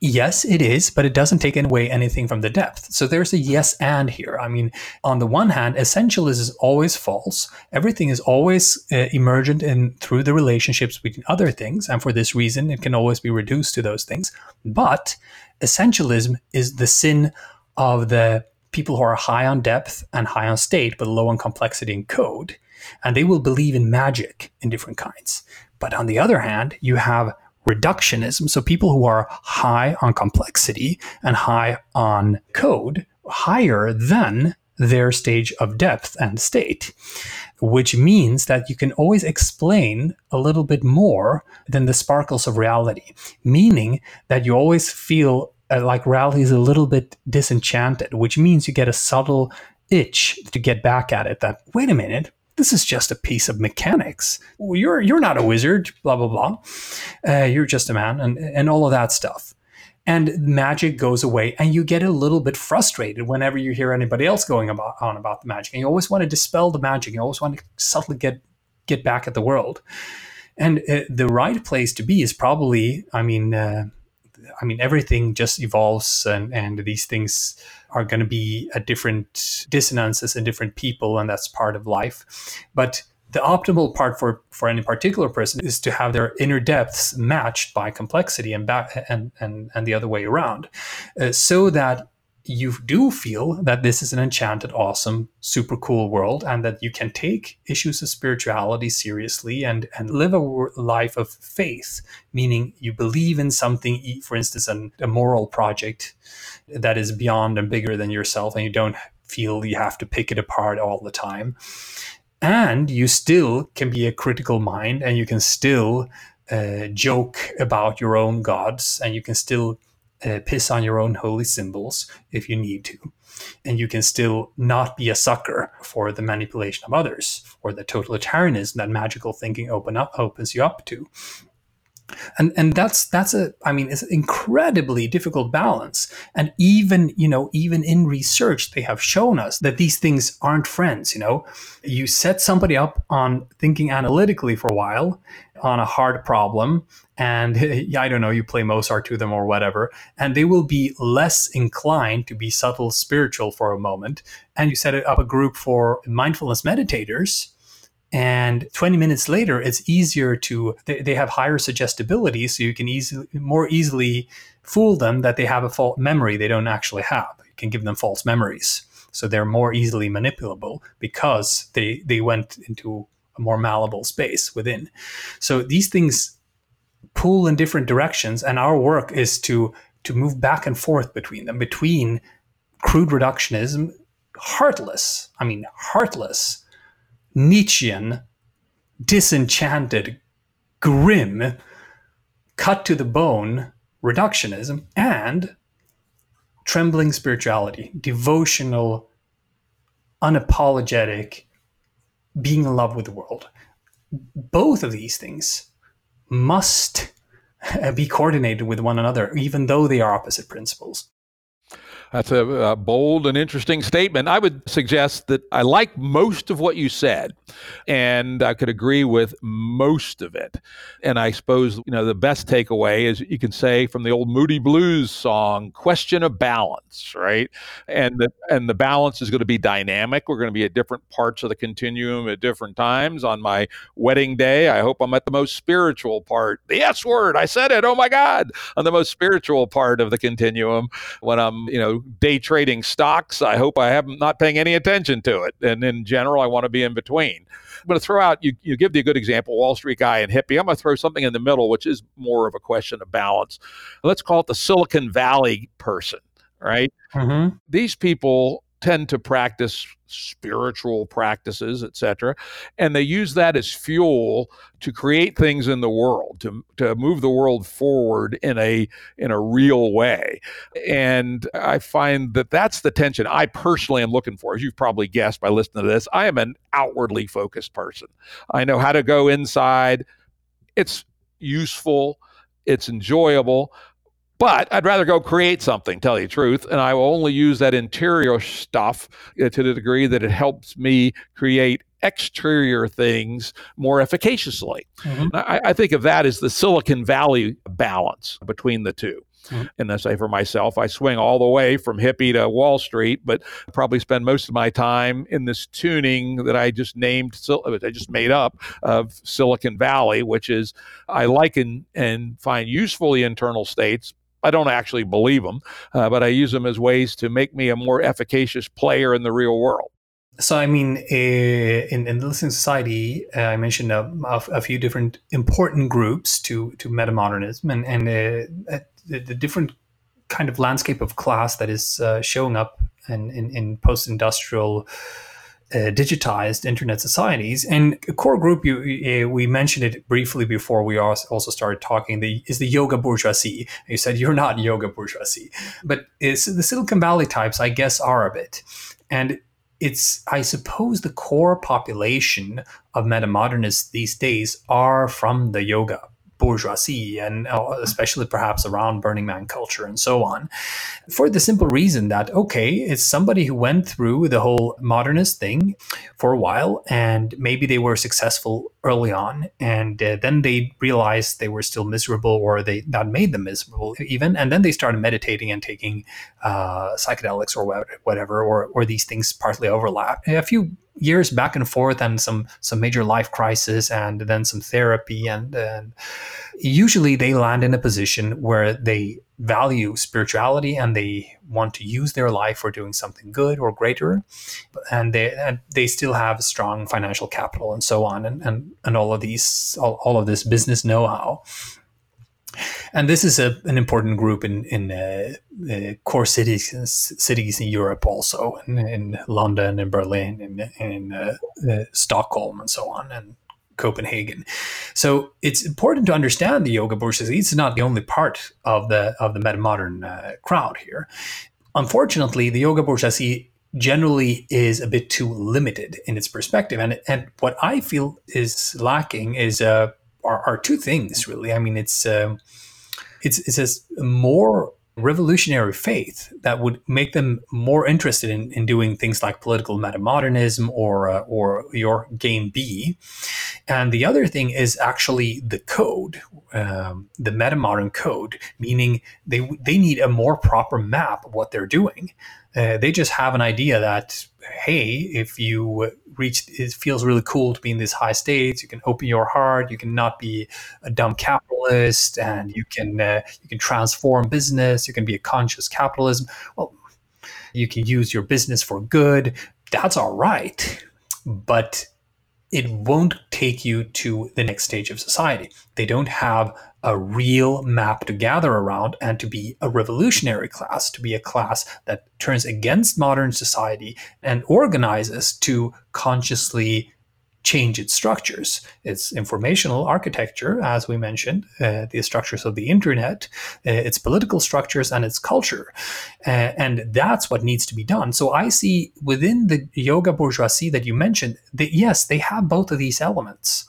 yes, it is, but it doesn't take away anything from the depth. So there's a yes and here. I mean, on the one hand, essentialism is always false. Everything is always uh, emergent in through the relationships between other things, and for this reason, it can always be reduced to those things. But essentialism is the sin of the people who are high on depth and high on state, but low on complexity and code. And they will believe in magic in different kinds. But on the other hand, you have reductionism. So people who are high on complexity and high on code, higher than their stage of depth and state, which means that you can always explain a little bit more than the sparkles of reality, meaning that you always feel uh, like reality is a little bit disenchanted, which means you get a subtle itch to get back at it. That wait a minute, this is just a piece of mechanics. You're you're not a wizard, blah blah blah. Uh, you're just a man, and and all of that stuff. And magic goes away, and you get a little bit frustrated whenever you hear anybody else going about on about the magic. And you always want to dispel the magic. You always want to subtly get get back at the world. And uh, the right place to be is probably, I mean, uh, I mean, everything just evolves, and, and these things are going to be at different dissonances in different people, and that's part of life. But the optimal part for, for any particular person is to have their inner depths matched by complexity and back and, and, and the other way around, uh, so that you do feel that this is an enchanted, awesome, super cool world, and that you can take issues of spirituality seriously and, and live a life of faith, meaning you believe in something, for instance, an, a moral project that is beyond and bigger than yourself, and you don't feel you have to pick it apart all the time. And you still can be a critical mind and you can still uh, joke about your own gods, and you can still uh, piss on your own holy symbols if you need to. And you can still not be a sucker for the manipulation of others or the totalitarianism that magical thinking open up opens you up to. And and that's that's a i mean it's an incredibly difficult balance. And even you know even in research they have shown us that these things aren't friends you know. You set somebody up on thinking analytically for a while on a hard problem and i don't know you play mozart to them or whatever and they will be less inclined to be subtle spiritual for a moment and you set up a group for mindfulness meditators and 20 minutes later it's easier to they, they have higher suggestibility so you can easily more easily fool them that they have a false memory they don't actually have. You can give them false memories so they're more easily manipulable because they they went into a more malleable space within. So these things pull in different directions and our work is to to move back and forth between them between crude reductionism heartless i mean heartless Nietzschean, disenchanted, grim, cut to the bone reductionism and trembling spirituality, devotional, unapologetic, being in love with the world. Both of these things must uh, be coordinated with one another, even though they are opposite principles. That's a, a, bold and interesting statement. I would suggest that I like most of what you said, and I could agree with most of it. And I suppose you know the best takeaway is you can say from the old Moody Blues song, "Question of balance," right? And the and the balance is going to be dynamic. We're going to be at different parts of the continuum at different times. On my wedding day, I hope I'm at the most spiritual part. The S word, I said it. Oh my God, on the most spiritual part of the continuum. When I'm you know day trading stocks. I hope I am not paying any attention to it. And in general, I want to be in between. I'm going to throw out, you, you give the good example, Wall Street guy and hippie. I'm going to throw something in the middle, which is more of a question of balance. Let's call it the Silicon Valley person, right? Mm-hmm. These people tend to practice spiritual practices, etc., and they use that as fuel to create things in the world, to to move the world forward in a in a real way. And I find that that's the tension I personally am looking for. As you've probably guessed by listening to this, I am an outwardly focused person. I know how to go inside. It's useful. It's enjoyable but I'd rather go create something, tell you the truth. And I will only use that interior stuff to the degree that it helps me create exterior things more efficaciously. Mm-hmm. I, I, think of that as the Silicon Valley balance between the 2 mm-hmm. And I say for myself, I swing all the way from hippie to Wall Street, but probably spend most of my time in this tuning that I just named, I just made up of Silicon Valley, which is I like and, and find useful the internal states, I don't actually believe them, uh, but I use them as ways to make me a more efficacious player in the real world. So, I mean, uh, in, in the listening society, uh, I mentioned a, a, few different important groups to to metamodernism and and uh, the, the, different kind of landscape of class that is uh, showing up in, in, in post-industrial uh, digitized internet societies. And a core group, you uh, we mentioned it briefly before we also started talking. The is the yoga bourgeoisie. You said you're not yoga bourgeoisie, but the Silicon Valley types, I guess, are a bit. And it's I suppose the core population of metamodernists these days are from the yoga bourgeoisie and uh, especially perhaps around Burning Man culture and so on, for the simple reason that, okay, it's somebody who went through the whole modernist thing for a while and maybe they were successful early on and uh, then they realized they were still miserable or they that made them miserable even and then they started meditating and taking uh, psychedelics or whatever or, or these things partly overlap. A few years back and forth and some some major life crisis and then some therapy and, and usually they land in a position where they value spirituality and they want to use their life for doing something good or greater. And they and they still have strong financial capital and so on and and, and all of these all, all of this business know-how. And this is a, an important group in in uh, uh, core cities cities in Europe also in, in London and Berlin and in uh, uh, Stockholm and so on. And Copenhagen. So it's important to understand the yoga bourgeoisie. It's not the only part of the of the meta modern uh, crowd here. Unfortunately, the yoga bourgeoisie generally is a bit too limited in its perspective, and and what I feel is lacking is uh, are, are two things really. I mean, it's um, it's it's a more revolutionary faith that would make them more interested in, in doing things like political metamodernism or uh, or your game B. And the other thing is actually the code, um, the metamodern code, meaning they they need a more proper map of what they're doing. Uh, they just have an idea that hey, if you reach, it feels really cool to be in these high states. You can open your heart. You can not be a dumb capitalist, and you can uh, you can transform business. You can be a conscious capitalism. Well, you can use your business for good. That's all right, but it won't take you to the next stage of society. They don't have a real map to gather around and to be a revolutionary class, to be a class that turns against modern society and organizes to consciously change its structures, its informational architecture, as we mentioned, uh, the structures of the internet, uh, its political structures, and its culture. Uh, and that's what needs to be done. So I see within the yoga bourgeoisie that you mentioned that, yes, they have both of these elements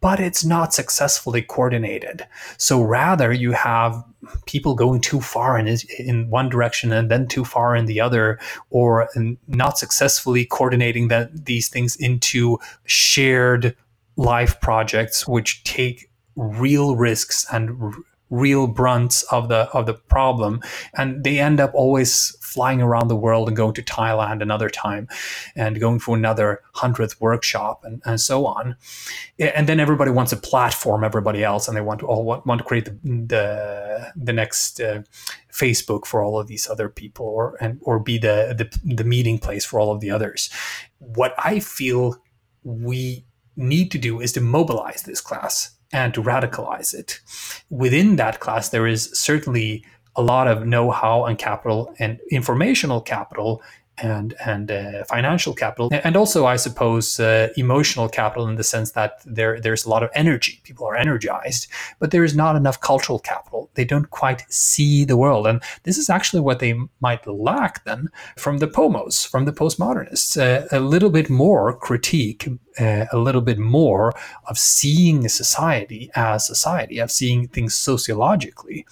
but it's not successfully coordinated. So rather, you have people going too far in in one direction and then too far in the other, or not successfully coordinating that these things into shared life projects, which take real risks and real brunts of the of the problem. And they end up always flying around the world and going to Thailand another time and going for another hundredth workshop and, and so on. And then everybody wants to platform everybody else and they want to all want, want to create the the, the next uh, Facebook for all of these other people or and or be the, the the meeting place for all of the others. What I feel we need to do is to mobilize this class and to radicalize it. Within that class, there is certainly a lot of know-how and capital and informational capital and and uh, financial capital, and also I suppose uh, emotional capital in the sense that there there's a lot of energy. People are energized, but there is not enough cultural capital. They don't quite see the world, and this is actually what they might lack then from the pomos, from the postmodernists. Uh, a little bit more critique, uh, a little bit more of seeing society as society, of seeing things sociologically,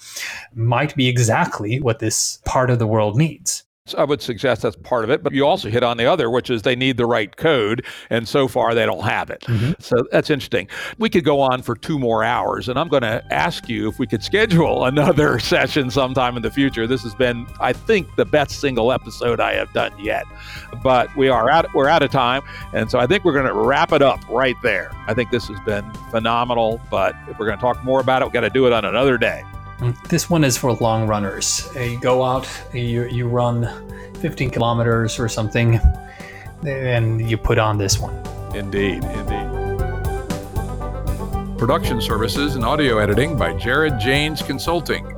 might be exactly what this part of the world needs. I would suggest that's part of it, but you also hit on the other, which is they need the right code, and so far they don't have it. Mm-hmm. So that's interesting. We could go on for two more hours, and I'm going to ask you if we could schedule another session sometime in the future. This has been, I think, the best single episode I have done yet, but we are out. We're out of time, and so I think we're going to wrap it up right there. I think this has been phenomenal, but if we're going to talk more about it, we've got to do it on another day. Mm, this one is for long runners. You go out, you, you run 15 kilometers or something, and you put on this one. Indeed, indeed. Production services and audio editing by Jared Janes Consulting.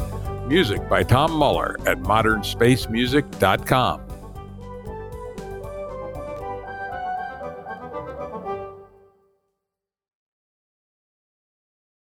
Music by Tom Muller at modernspacemusic.com.